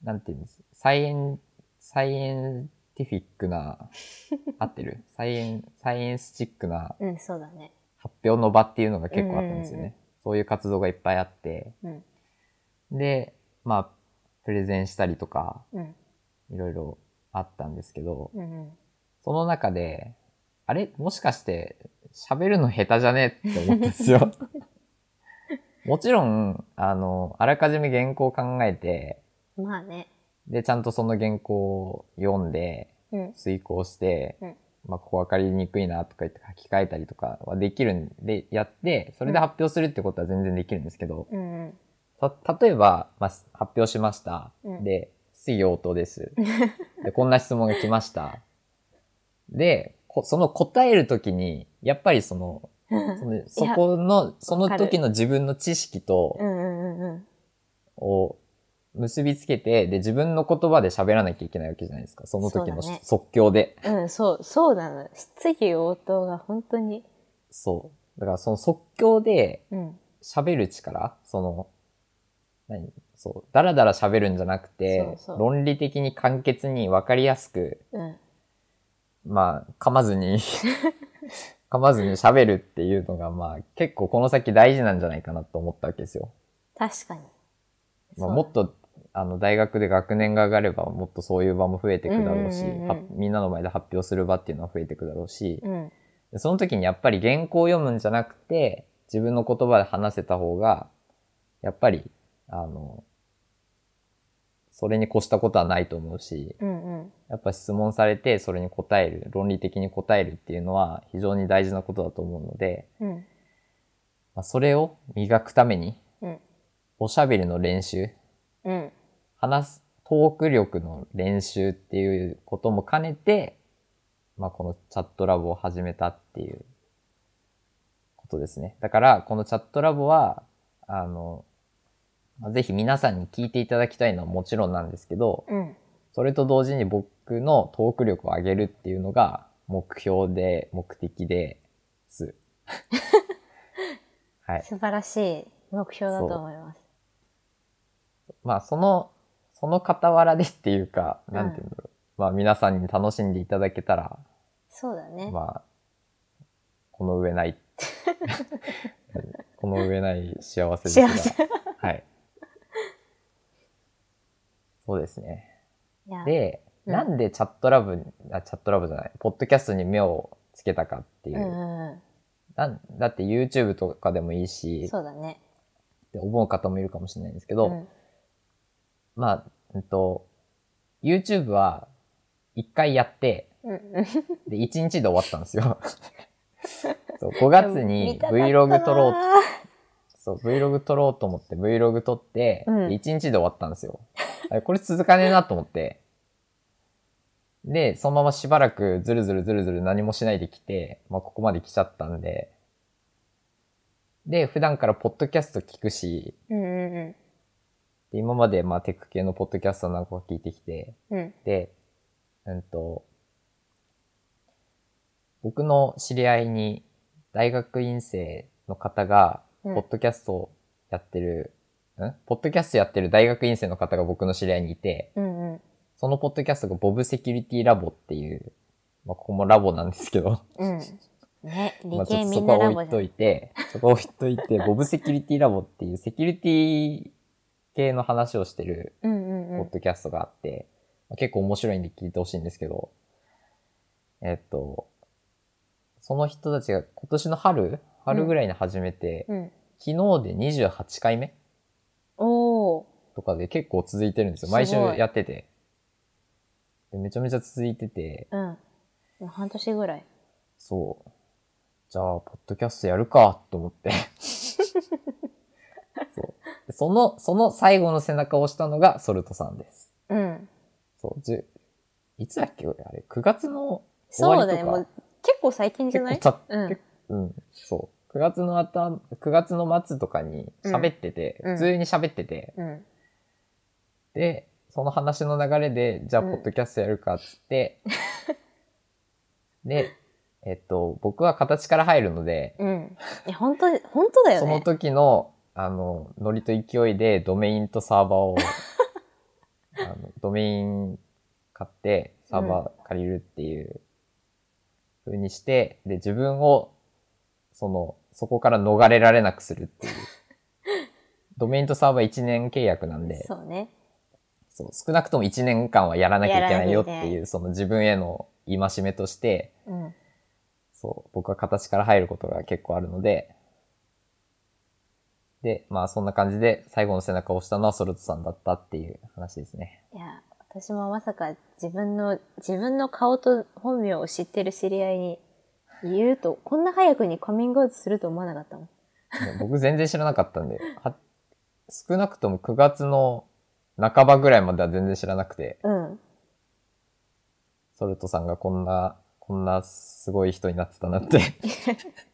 なんていうんです、サイエン、サイエンティフィックな、(laughs) 合ってる？サイエン、サイエンスチックなうん、そうだね。発表の場っていうのが結構あったんですようんうんうんね。そういう活動がいっぱいあって、うん。で、まあ、プレゼンしたりとか、うん。いろいろあったんですけど、うんうん。その中で、あれ？もしかして、喋るの下手じゃね？って思ったんですよ。(laughs) もちろん、あの、あらかじめ原稿を考えて、まあね。で、ちゃんとその原稿を読んで、うん。遂行して、うんまあ、ここ分かりにくいなとか言って書き換えたりとかはできるんで、やって、それで発表するってことは全然できるんですけど、うん例えば、まあ、発表しました。うんで、質疑応答です。(laughs) で、こんな質問が来ました。で、こその答えるときに、やっぱりその、(laughs) そのそこの、その時の自分の知識と。を結びつけて、で、自分の言葉で喋らなきゃいけないわけじゃないですか。その時のね即興で。うん、そう、そうなの。質疑応答が本当に。そう。だからその即興でうん。喋る力、その、何？そう、だらだら喋るんじゃなくて、そうそう論理的に簡潔に分かりやすく、うん。まあ、噛まずに、(laughs) 噛まずに喋るっていうのが、まあ、結構この先大事なんじゃないかなと思ったわけですよ。確かに。まあ、もっと、あの、大学で学年が上がれば、もっとそういう場も増えていくだろうし、みんなの前で発表する場っていうのは増えていくだろうし、うん。でその時にやっぱり原稿を読むんじゃなくて、自分の言葉で話せた方が、やっぱり、あの、それに越したことはないと思うし、うんうん。やっぱ質問されてそれに答える、論理的に答えるっていうのは非常に大事なことだと思うので、うん。まあ、それを磨くために、うん。おしゃべりの練習、うん。話す、トーク力の練習っていうことも兼ねて、まあ、このチャットラボを始めたっていうことですね。だから、このチャットラボは、あの、まあぜひ皆さんに聞いていただきたいのはもちろんなんですけど、うん。それと同時に僕のトーク力を上げるっていうのが目標で、目的です。(laughs) はい。素晴らしい目標だと思います。まあ、その、その傍らでっていうか、うんなんていうんだろう。まあ、皆さんに楽しんでいただけたら、そうだね。まあ、この上ない、(laughs) この上ない幸せですが。幸せ。はい。そうですね。で、うんなんでチャットラブあ、チャットラボじゃない、ポッドキャストに目をつけたかっていうう。んうんうなんだって YouTube とかでもいいん。し、そうだね。って思う方もいるかもしれないんですけど、うん。まあ、うんと、YouTube は一回やって。で、1日で終わったんですよ。(laughs) そう、5月に Vlog 撮ろうと、そう、Vlog 撮ろうと思って Vlog 撮って、うんで1日で終わったんですよ。あれこれ続かねえなと思って。で、そのまましばらくずるずるずるずる何もしないで来て、まあここまで来ちゃったんで、で、普段からポッドキャスト聞くし、うんうんで今までまあテック系のポッドキャストなんか聞いてきて、うん。うん。で、うんと、僕の知り合いに大学院生の方が、うんポッドキャストをやってる、ん？ポッドキャストやってる大学院生の方が僕の知り合いにいて、うんうん。そのポッドキャストがボブセキュリティラボっていう、まあ、ここもラボなんですけど、うん。ね、ま理あちょっとそ系みんこは置いとなラボじゃん。いて、そこは置いといて、ボブセキュリティラボっていうセキュリティ系の話をしてるうんうんうん。ポッドキャストがあって、まあ結構面白いんで聞いてほしいんですけど、えっと、その人たちが今年の春春ぐらいに始めて、うん。昨日で28回目おー。とかで結構続いてるんですよ。毎週やってて。でめちゃめちゃ続いてて、うん。半年ぐらい。そう。じゃあ、ポッドキャストやるかと思って。その、その最後の背中を押したのがソルトさんです。うん。そう、じゅいつだっけあれ、9月の終そうだね。わりとか。もう結構最近じゃない？結構たうん結うん、そう。9月の頭、9月の末とかに喋ってて、うん普通に喋ってて、うん。で、その話の流れで、じゃあ、うんポッドキャストやるかっつって、で、えっと、僕は形から入るので、うん。いや、本当本当だよそのね。時の、あの、ノリと勢いでドメインとサーバーを、(laughs) あのドメイン買って、サーバー借りるっていう風にして、で、自分を、その、そこから逃れられなくするっていう。(laughs) ドメインとサーバー1年契約なんで、そうね。そう、少なくとも1年間はやらなきゃいけないよっていう、その自分への戒めとして、うん。そう、僕は形から入ることが結構あるので、で、まあそんな感じで最後の背中を押したのはソルトさんだったっていう話ですね。いや、私もまさか自分の、自分の顔と本名を知ってる知り合いに言うと、こんな早くにカミングアウトすると思わなかったもん。で僕全然知らなかったんで、は少なくとも9月の半ばぐらいまでは全然知らなくて、うん。ソルトさんがこんな、こんなすごい人になってたなって。(laughs)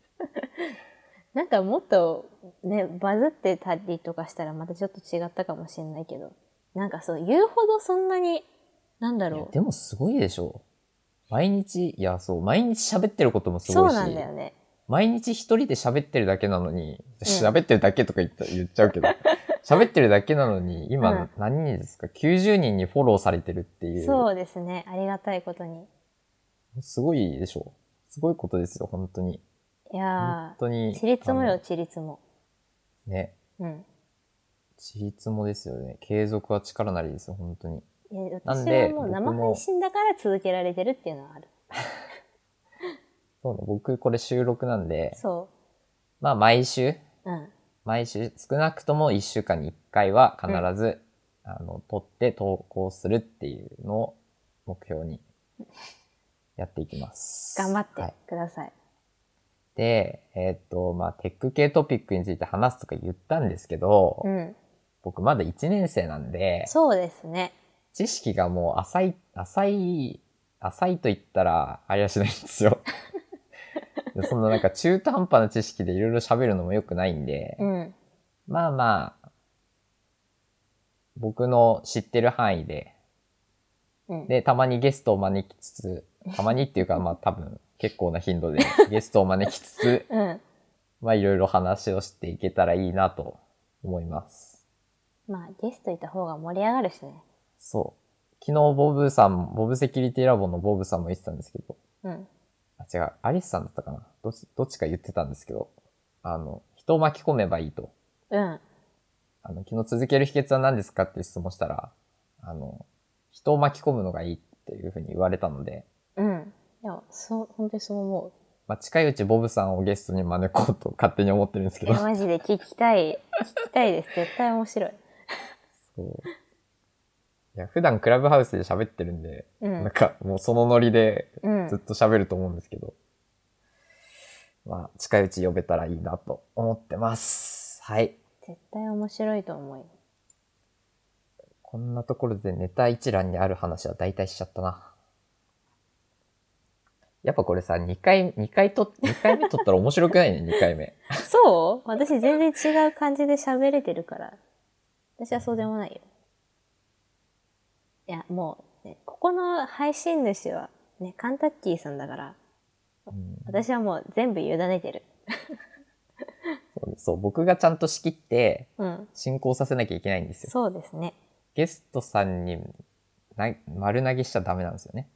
なんかもっとね、バズってたりとかしたらまたちょっと違ったかもしれないけど、なんかそう、言うほどそんなに、なんだろう。でもすごいでしょ。毎日、いやそう、毎日喋ってることもすそうごいし。なんだよね。毎日一人で喋ってるだけなのに、喋ってるだけとか言った言っちゃうけど、(laughs) 喋ってるだけなのに、うん今何人ですか ?90 人にフォローされてるっていう。そうですね。ありがたいことに。すごいでしょ。すごいことですよ、本当に。い本や当に。ー、ちりつもよ、ちりつも。ね。うん。ちりつもですよね。継続は力なりですよ、本当に。いや私はもう生配信だから続けられてるっていうのはある。そうね、僕これ収録なんで、そまあ毎週、う。うん。毎週、少なくとも1週間に1回は必ず、あの、撮って投稿するっていうのを目標にやっていきます。頑張ってはいください。で、えーっと、まあ、テック系トピックについて話すとか言ったんですけど、うん。僕まだ1年生なんで、そうですね。知識がもう浅い、浅い、浅いと言ったらありゃしないんですよ。で (laughs) そんななんか中途半端な知識でいろいろ喋るのも良くないんで、うん。まあまあ、僕の知ってる範囲で、うん。で、たまにゲストを招きつつ、たまにっていうかまあ多分結構な頻度でゲストを招きつつ、(laughs) うん。まあいろいろ話をしていけたらいいなと思います。まあ、ゲストいた方が盛り上がるしね。そう。昨日ボブさん、ボブセキュリティラボのボブさんも言ってたんですけど、うん。あ、違う、アリスさんだったかなどっち、どっちか言ってたんですけど、あの、人を巻き込めばいいと。うん。あの、昨日続ける秘訣は何ですかって質問したら、あの、人を巻き込むのがいいっていうふうに言われたので、うん。いや、そう、本当にそう思まあ、近いうちボブさんをゲストに招こうと (laughs) 勝手に思ってるんですけう。どえ、。マジで聞きたい。聞きたいです。絶対面白い。そう。いや、普段クラブハウスで喋ってるんで、うんなんかもうそのノリでうんずっと喋ると思うんですけど、まあ、近いうち呼べたらいいなと思ってます。はい。絶対面白いと思う。こんなところでネタ一覧にある話は大体しちゃったな。やっぱこれさ、2回、2回と、(laughs) 2回目撮ったら面白くないね、2回目。そう？私全然違う感じで喋れてるから。私はそうでもないよ。いや、もう、ね、ここの配信主は、ね、カンタッキーさんだから、うん私はもう全部委ねてる。そうそう、僕がちゃんと仕切ってうん。進行させなきゃいけないんですよ。そうですね。ゲストさんにな丸投げしちゃダメなんですよね。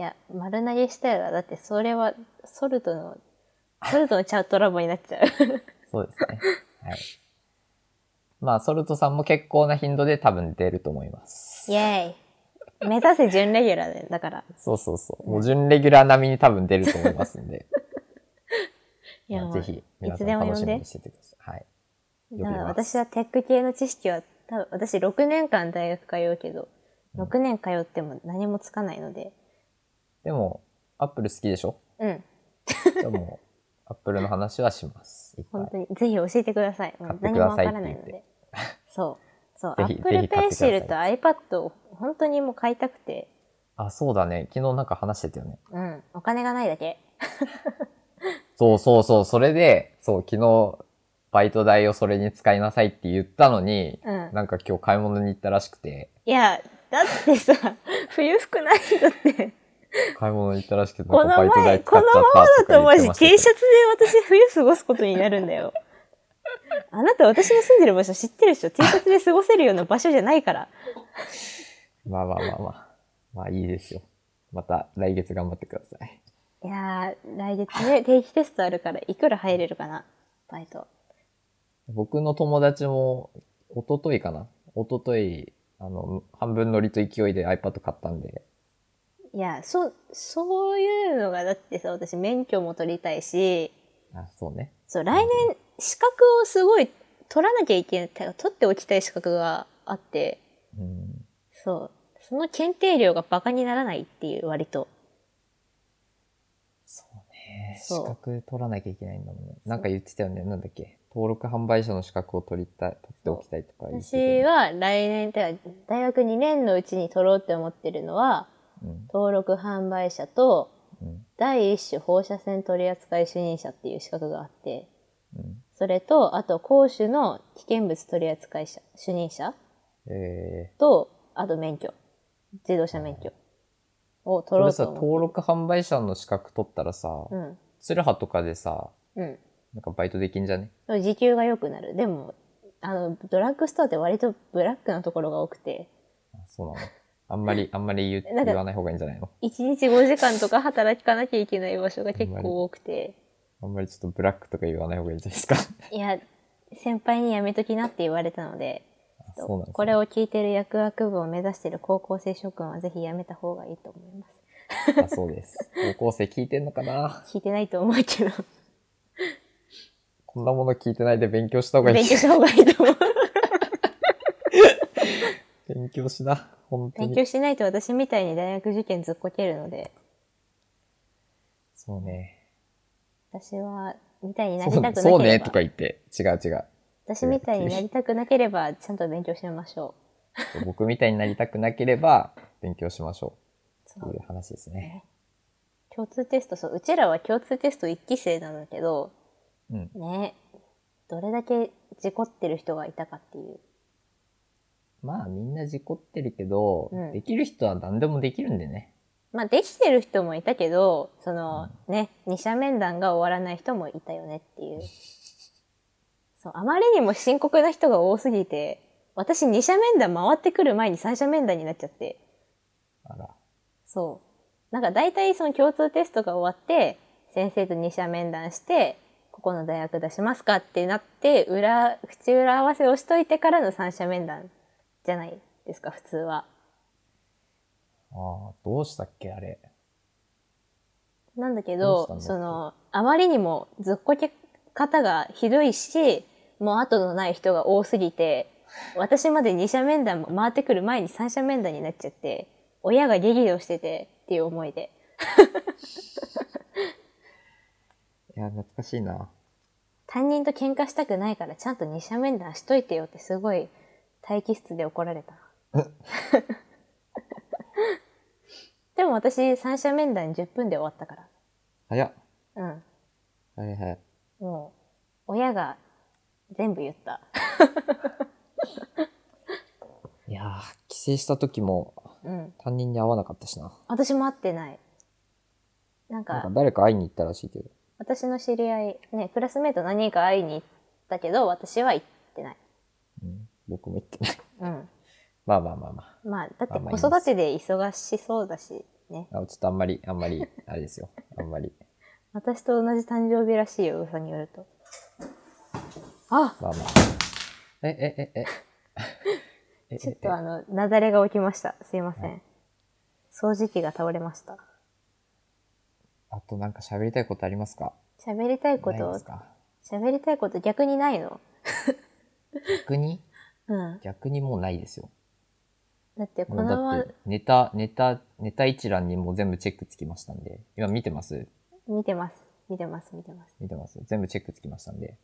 いや、丸投げしたら、だってそれは、ソルトの、ソルトのチャットラボになっちゃう。そうですね。はい。まあ、ソルトさんも結構な頻度で多分出ると思います。イェーイ。目指せ準レギュラーで、だから。そうそうそう。もう準レギュラー並みに多分出ると思いますんで。(laughs) いや、まあぜひ、い皆さん楽しみに。しててください。はい。だから私はテック系の知識は、多分私6年間大学通うけど、6年通っても何もつかないので、でも、アップル好きでしょ？うん。じゃあもう、アップルの話はします。いっぱい本。当に、ぜひ教えてください。もう買って何もわかくださいってらないので。(laughs) そう。そう。ぜひ Apple ぜひ買ってください Pencil と iPad を本当にもう買いたくて、あ、そうだね。昨日なんか話してたよね。うん。お金がないだけ。そうそうそう。それで、そう、昨日、バイト代をそれに使いなさいって言ったのに、うんなんか今日買い物に行ったらしくて、いや、だってさ、冬服ないんだって。買い物に行ったらしくて、この前、このままだとマジ T シャツで私冬過ごすことになるんだよ。(laughs) あなた私の住んでる場所知ってるでしょ ?T シャツで過ごせるような場所じゃないから。まあまあまあまあ。まあいいですよ。また来月頑張ってください。いやー、来月ね、(laughs) 定期テストあるから、いくら入れるかなバイト。僕の友達も、一昨日かな？一昨日あの、半分乗りと勢いで iPad 買ったんで、いや、そ、そういうのが、だってさ、私免許も取りたいし、あ、そうね。そう、来年、資格をすごい取らなきゃいけない、取っておきたい資格があって、うん。そう、その検定量がバカにならないっていう、割と。そうね。資格取らなきゃいけないんだもんね。なんか言ってたよね。なんだっけ？登録販売者の資格を取りたい、取っておきたいとか言ってたよね私は来年、大学2年のうちに取ろうって思ってるのは、うん。登録販売者と、うん。第一種放射線取扱主任者っていう資格があって、うん。それと、あと、公主の危険物取扱者、主任者えと、あと免許。自動車免許を取ろうと思登録販売者の資格取ったらさ、う。うん。ツルハとかでさ、うん。なんかバイトできんじゃね？時給が良くなる。でも、あの、ドラッグストアって割とブラックなところが多くて、あそうなの？あんまり、あんまり言言わない方がいいんじゃないの？1日5時間とか働かなきゃいけない場所が結構多くて、あんまりちょっとブラックとか言わない方がいいんじゃないですか。いや、先輩にやめときなって言われたので、ねこれを聞いてる薬学部を目指している高校生諸君はぜひやめた方がいいと思います。あそうです。高校生聞いてんのかな？聞いてないと思うけど、こんなもの聞いてないで勉強した方がいい勉。強した方がいいと思う。勉強しな。本当勉に。強しないと私みたいに大学受験ずっこけるので、そうね。私は、みたいになりそうたくなければ、そうねとか言って。違う違う。私みたいになりたくなければ、ちゃんと勉強しましょ僕みたいになりたくなければ、勉強しましょう。そういう話ですね。共通テスト、そう、うちらは共通テスト1期生なんだけど、うん。ね、どれだけ事故ってる人がいたかっていう。まあみんな事故ってるけど、うんできる人は何でもできるんでね。まあ、できてる人もいたけど、その、ね、二者面談が終わらない人もいたよねっていう。そう、あまりにも深刻な人が多すぎて、私二者面談回ってくる前に三者面談になっちゃって、あら。そう。なんか大体その共通テストが終わって、先生と二者面談して、ここの大学出しますかってなって、裏、口裏合わせをしといてからの三者面談じゃないですか、普通は。ああ、どうしたっけあれ。なんだけどどそのあまりにもずっこけ方がひどいしもう後のない人が多すぎて私まで二者面談も回ってくる前に三者面談になっちゃって親が激怒しててっていう思いで (laughs) いや、懐かしいな。担任と喧嘩したくないからちゃんと二者面談しといてよってすごい待機室で怒られた。(laughs) でも私三者面談10分で終わったか早っ。らうん。はいはい。もう親が全部言った。(laughs) いやー、帰省した時もうん。担任に会わなかったしな。私も会ってない。なんなんかか誰か会いに行ったらしいけど。私の知り合いねクラスメート何人か会いに行ったけど私は行ってない。うん、僕も行ってない。うん。まあまあまあままあだって子育てで忙しそうだしね。あ。あちょっとあんまり、あんまり、あれですよ。あんまり。私と同じ誕生日らしいよ噂によると。あまあまあ。え、え、え、え。えちょっとあの雪崩が起きました。すいません、は掃除機が倒れました。あとなんか喋りたいことありますか？喋りたいこと？喋りたいこと逆にないの？(laughs) 逆に？うん逆にもうないですよ。だってこもうのままだって、ネタ、ネタ、ネタ一覧にもう全部チェックつきましたんで。今見てます？見てます見てます見てます見てます？全部チェックつきましたんで。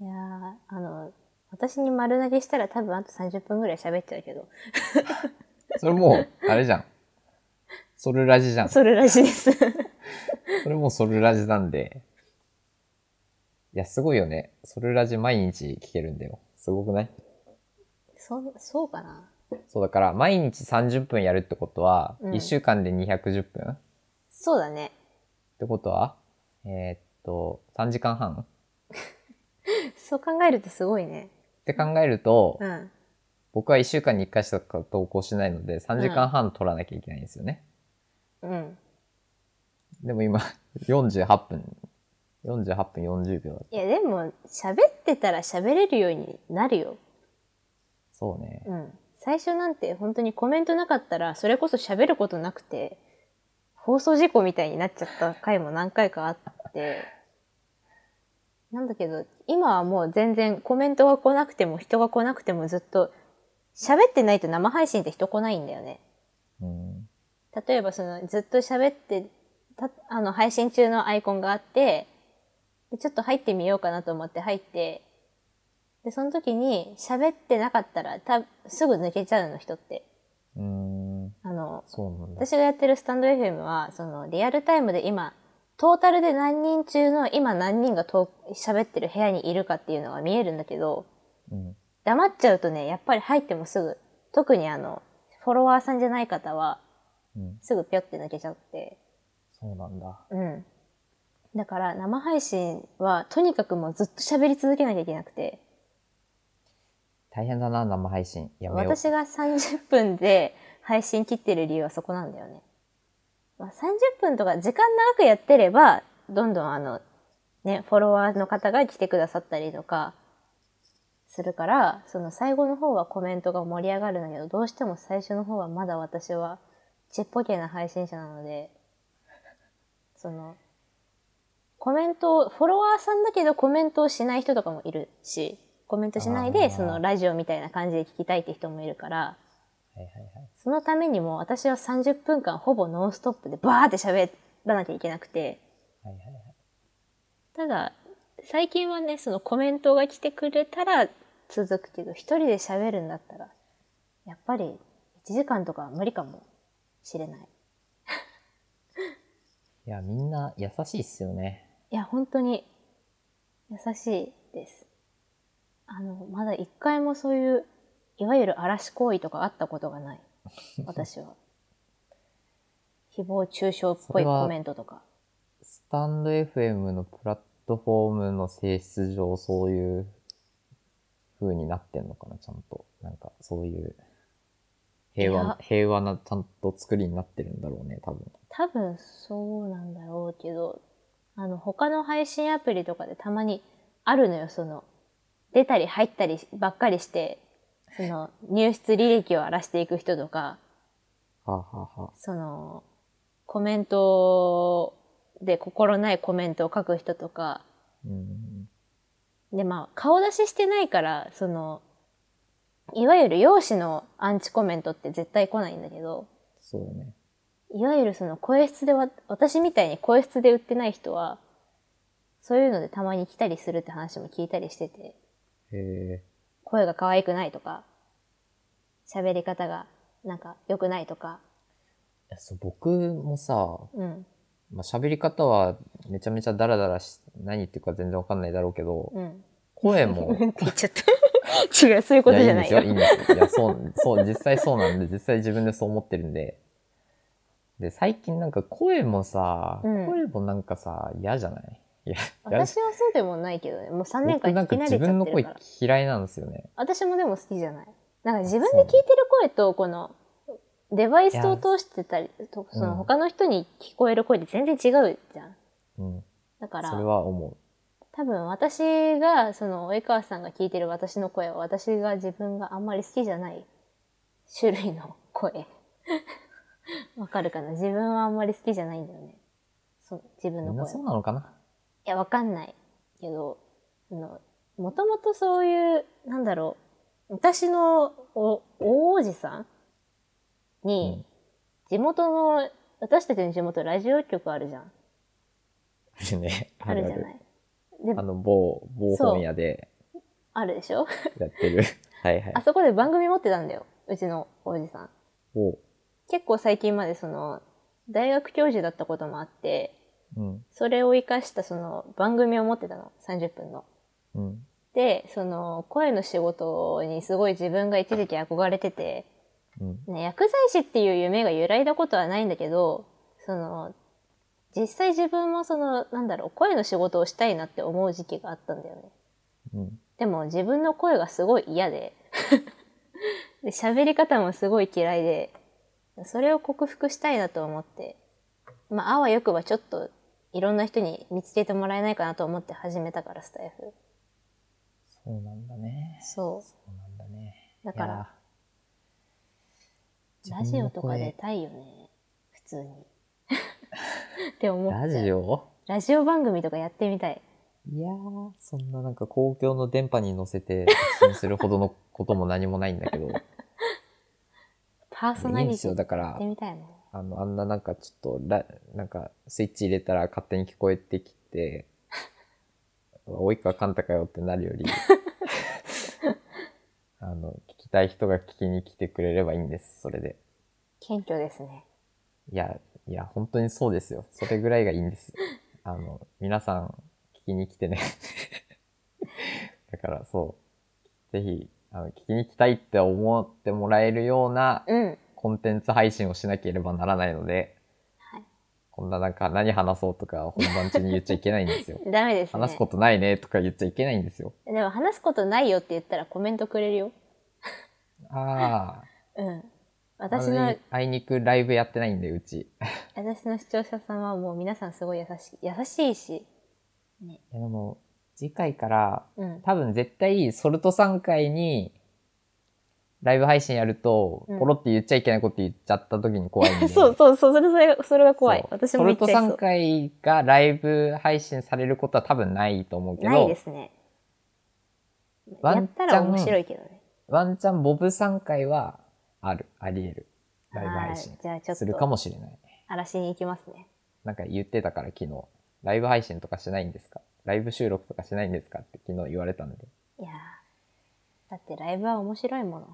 いやーあの私に丸投げしたら多分あと30分ぐらい喋っちゃうけど (laughs) それもう、あれじゃん。(laughs) ソルラジじゃん。そそれらしいです (laughs) れもうソルラジなんで。いや、すごいよね。ソルラジ毎日聞けるんだよ。すごくない？そそうかな。そうだから、毎日30分やるってことは、うん。1週間で210分っそうだね。てことは、えーっと、3時間半？っ (laughs) そう考えるとすごいね。て考えると、うん。僕は1週間に1回しか投稿しないので、3時間半取らなきゃいけないんですよね。うん。でも今、48分、48分40秒だ。いやでも喋ってたら喋れるようになるよそうね。うん最初なんて本当にコメントなかったらそれこそ喋ることなくて放送事故みたいになっちゃった回も何回かあってなんだけど今はもう全然コメントが来なくても人が来なくてもずっと喋ってないと生配信って人来ないんだよねうん。例えばそのずっと喋ってたあの配信中のアイコンがあってでちょっと入ってみようかなと思って入ってでその時に喋ってなかったらたすぐ抜けちゃうの人ってうーん。あのそうなんだ。私がやってるスタンド FM はそのリアルタイムで今トータルで何人中の今何人がと喋ってる部屋にいるかっていうのが見えるんだけどうん。黙っちゃうとねやっぱり入ってもすぐ特にあのフォロワーさんじゃない方はうん。すぐぴょって抜けちゃってそうなんだ。うん。だから生配信はとにかくもうずっと喋り続けなきゃいけなくて、大変だな、生配信。やめよう。私が30分で配信切ってる理由はそこなんだよね。まあ、30分とか時間長くやってれば、どんどんあの、ね、フォロワーの方が来てくださったりとか、するから、その最後の方はコメントが盛り上がるんだけど、どうしても最初の方はまだ私はちっぽけな配信者なので、その、コメントを、フォロワーさんだけどコメントをしない人とかもいるし、コメントしないで、そのラジオみたいな感じで聞きたいって人もいるから、はいはいはい。そのためにも私は30分間ほぼノンストップでバーって喋らなきゃいけなくて、はいはいはい。ただ、最近はね、そのコメントが来てくれたら続くけど、一人で喋るんだったら、やっぱり1時間とかは無理かもしれない。いや、みんな優しいっすよね。いや、本当に優しいです。あの、まだ一回もそういう、いわゆる嵐行為とかあったことがない。私は。(laughs) 誹謗中傷っぽいコメントとか。スタンド FM のプラットフォームの性質上、そういう風になってんのかな、ちゃんと。なんか、そういう、平和、平和な、ちゃんと作りになってるんだろうね、多分。多分そうなんだろうけど、あの、他の配信アプリとかでたまにあるのよ、その、出たり入ったりばっかりして、その、入室履歴を荒らしていく人とか、はあ、はその、コメントで心ないコメントを書く人とか、うん。で、まあ、顔出ししてないから、その、いわゆる容姿のアンチコメントって絶対来ないんだけど、そうだね。いわゆるその声質でわ、私みたいに声質で売ってない人は、そういうのでたまに来たりするって話も聞いたりしてて、へえ。声が可愛くないとか、喋り方がなんか良くないとか、いやそう僕もさ、うん、まあ、喋り方はめちゃめちゃダラダラし、何言ってるか全然わかんないだろうけど、うん。声も、(laughs) って言っちゃった。(laughs) 違う、そういうことじゃないよ。いや、いいんですよ。いいんですよ。いや、そう、そう、実際そうなんで、実際自分でそう思ってるんで。で、最近なんか声もさ、うん声もなんかさ、嫌じゃない？いや、嫌私はそうでもないけどね。もう3年間僕なんか聞き慣れちゃ自分の声ってるから。嫌いなんですよね。私もでも好きじゃない。なんか自分で聞いてる声と、この、デバイスを通してたり、とそのうん他の人に聞こえる声って全然違うじゃん。うん。だからそれ、は思う。多分私が、その、及川さんが聞いてる私の声は、私が自分があんまり好きじゃない種類の声。(laughs) わかるかな？自分はあんまり好きじゃないんだよね。そう、自分の声そうなのかな？いや、わかんないけど、あの、もともとそういう、なんだろう、私のお、大王子さんに、地元の、私たちの地元ラジオ局あるじゃん。あるね。あるじゃない？であ、の、某、某本屋であるでしょ？(laughs) やってる。はいはいあ。そこで番組持ってたんだよ。うちの王子さん。お結構最近までその、大学教授だったこともあって、うん。それを活かしたその番組を持ってたの。30分の。うん。で、その声の仕事にすごい自分が一時期憧れてて、うん。ね、薬剤師っていう夢が揺らいだことはないんだけど、その、実際自分もその、なんだろう、声の仕事をしたいなって思う時期があったんだよね。うん。でも自分の声がすごい嫌で、(laughs) で喋り方もすごい嫌いで、それを克服したいなと思って、まあ、あわよくばちょっといろんな人に見つけてもらえないかなと思って始めたから、スタイフ。そうなんだね。そそうなんだね。だからラジオとか出たいよね。普通に。(laughs) って思っちゃう。ラジオ？ラジオ番組とかやってみたい。いやー、そんななんか公共の電波に乗せて発信するほどのことも何もないんだけど。パーソナリティいいんですよ。だから。あの、あんななんかちょっとラ、なんかスイッチ入れたら勝手に聞こえてきて、及川寛太かよってなるより、(laughs) あの、聞きたい人が聞きに来てくれればいいんです、それで。謙虚ですね。いや、いや、本当にそうですよ。それぐらいがいいんです。あの、皆さん、聞きに来てね。(laughs) だから、そう。ぜひ、あの、聞きに来たいって思ってもらえるようなうん。コンテンツ配信をしなければならないので、はいこんななんか何話そうとか本番中に言っちゃいけないんですよ。(laughs) ダメですね。話すことないねとか言っちゃいけないんですよ。でも話すことないよって言ったらコメントくれるよ。あうん。あ。私の、あいにくライブやってないんで、うち。私の視聴者さんはもう皆さんすごい優しい、優しいし。いやでも、次回から、うん。多分絶対ソルト3回にライブ配信やると、うんポロって言っちゃいけないこと言っちゃった時に怖いんで。(laughs) そうそうそう、それ、それが、それが怖いそう。私も言っちゃいソルト3そう。回がライブ配信されることは多分ないと思うけど、ないですね。ワンチャンやったら面白いけどね。ワンチャンボブ3回はある、あり得る。ライブ配あ信ーじゃあちょっするかと、もしれない。嵐に行きますね。なんか言ってたから昨日、ライブ配信とかしないんですか？ライブ収録とかしないんですかって昨日言われたんで。いやーだってライブは面白いもの。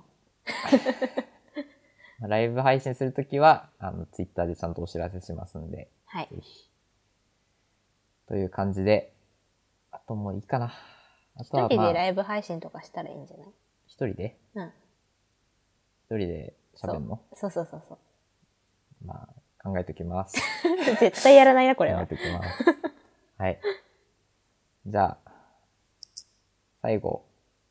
ま (laughs) あライブ配信するときは、あの、ツイッターでちゃんとお知らせしますんで、はいぜ。ひ。という感じで、あともういいかな。あとはまあ一人で、ライブ配信とかしたらいいんじゃない？一人で？うん。一人で喋るの？そうそうそうそう。まあ、考えときます。(laughs) 絶対やらないな、これは。考えときます。はい。じゃあ、最後、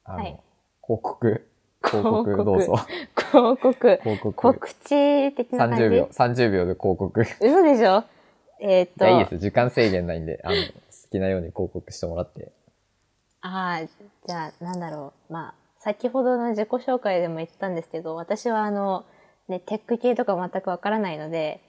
あの、はい広告、広告どうぞ。広告。広告。告知的な感じ？30秒、30秒で広告。じ嘘でしょ？えーっと。ゃあいいです。時間制限ないんで、あの、好きなように広告してもらって。ああ、じゃあ、なんだろう。まあ、先ほどの自己紹介でも言ったんですけど、私はあの、ね、テック系とか全くわからないので、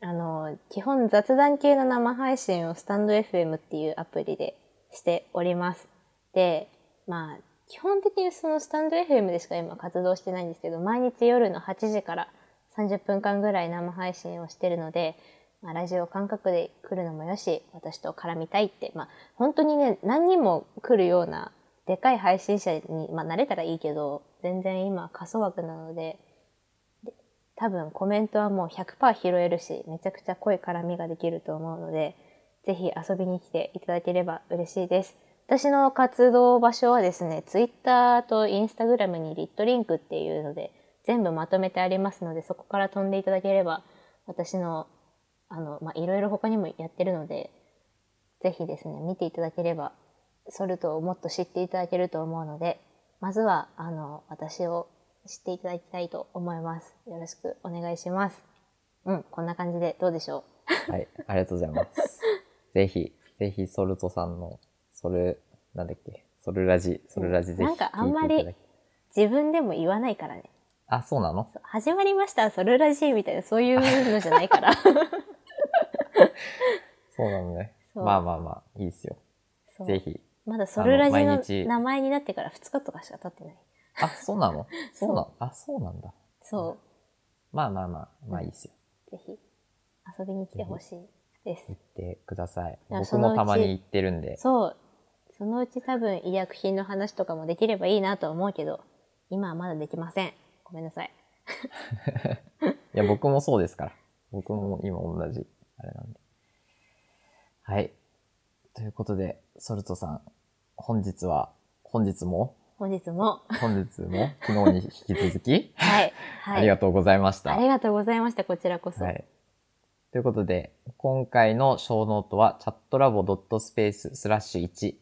あの、基本雑談系の生配信をスタンド FM っていうアプリでしております。で、まあ、基本的にそのスタンド FM でしか今活動してないんですけど、毎日夜の8時から30分間ぐらい生配信をしてるので、まあ、ラジオ感覚で来るのもよし、私と絡みたいって、まあ、本当にね、何人も来るようなでかい配信者に、まあ、慣れたらいいけど、全然今過疎枠なので、で多分コメントはもう100%拾えるし、めちゃくちゃ濃い絡みができると思うので、ぜひ遊びに来ていただければ嬉しいです。私の活動場所はですね、Twitter と Instagram にリットリンクっていうので、全部まとめてありますので、そこから飛んでいただければ、私の、あの、まあ、いろいろ他にもやってるので、ぜひですね、見ていただければ、ソルトをもっと知っていただけると思うので、まずは、あの、私を知っていただきたいと思います。よろしくお願いします。うん、こんな感じでどうでしょう？はい、ありがとうございます。ぜひ、ぜひ、ソルトさんの、ソル、なんだっけ、ソルラジ、ソルラジぜひなんかあんまり自分でも言わないからね。あ、そうなの？そう始まりました、ソルラジーみたいな、そういうのじゃないから。(laughs) そうなのね。そうまあまあまあ、いいですよ。そうぜひ。まだソルラジのあの毎日名前になってから2日とかしか経ってない。あ、そうなの？(laughs) そうそうなの？あ、そうなんだ。そまあまあまあ、まあいいですよ。う。ぜひ遊びに来てほしいです行。ってください。僕もたまに行ってるんで。そう。そのうち多分医薬品の話とかもできればいいなとは思うけど、今はまだできません。ごめんなさい。(laughs) いや、僕もそうですから。僕も今同じ、あれなんで。はい。ということで、ソルトさん、本日は、本日も、本日も、本日も、昨日に引き続き、(laughs) はい。はい。ありがとうございました。ありがとうございました。こちらこそ。はい。ということで、今回のショーノートは、チャットラボ .space スラッシュ1、チ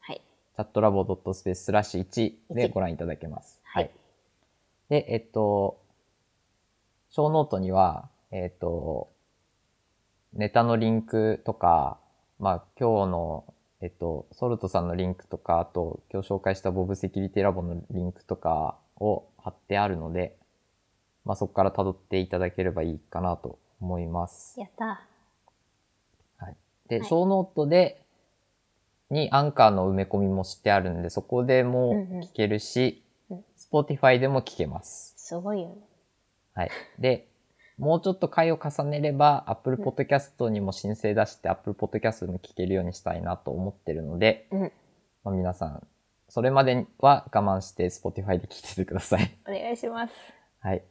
はい。ャットラボ .space スラッシュ1でご覧いただけます。はい。で、えっと、ショーノートには、えっと、ネタのリンクとか、まあ今日の、えっと、そるとさんのリンクとか、あと今日紹介したボブセキュリティラボのリンクとかを貼ってあるので、まあそこから辿っていただければいいかなと思います。やったはい。で、はいショーノートで、にアンカーの埋め込みもしてあるんで、そこでも聞けるし、うん Spotify でも聞けます。すごいよね。はい。で、もうちょっと回を重ねれば、Apple Podcast にも申請出して、Apple Podcast も聞けるようにしたいなと思ってるので、うん。まあ、皆さん、それまでは我慢して Spotify で聞いててください。お願いします。はい。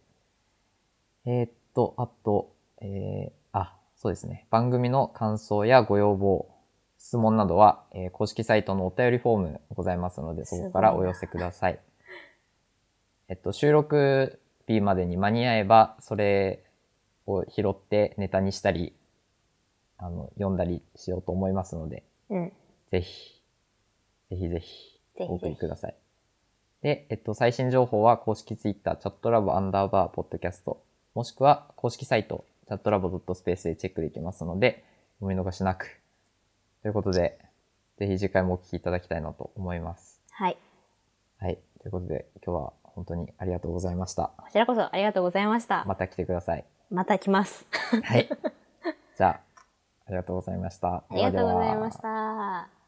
えーっと、あと、えー、あ、そうですね。番組の感想やご要望、質問などは、えー公式サイトのお便りフォームございますので、そこからお寄せください。えっと、収録日までに間に合えば、それを拾ってネタにしたり、あの、読んだりしようと思いますので、うん。ぜひ、ぜひぜひ、ぜひぜひお送りください。で、えっと、最新情報は公式ツイッター、チャットラボアンダーバーポッドキャスト、もしくは公式サイト、チャットラボ .space でチェックできますので、お見逃しなく。ということで、ぜひ次回もお聞きいただきたいなと思います。はい。はい。ということで、今日は本当にありがとうございました。こちらこそありがとうございました。また来てください。また来ます。はい。じゃあ、ありがとうございました。(laughs) ありがとうございました。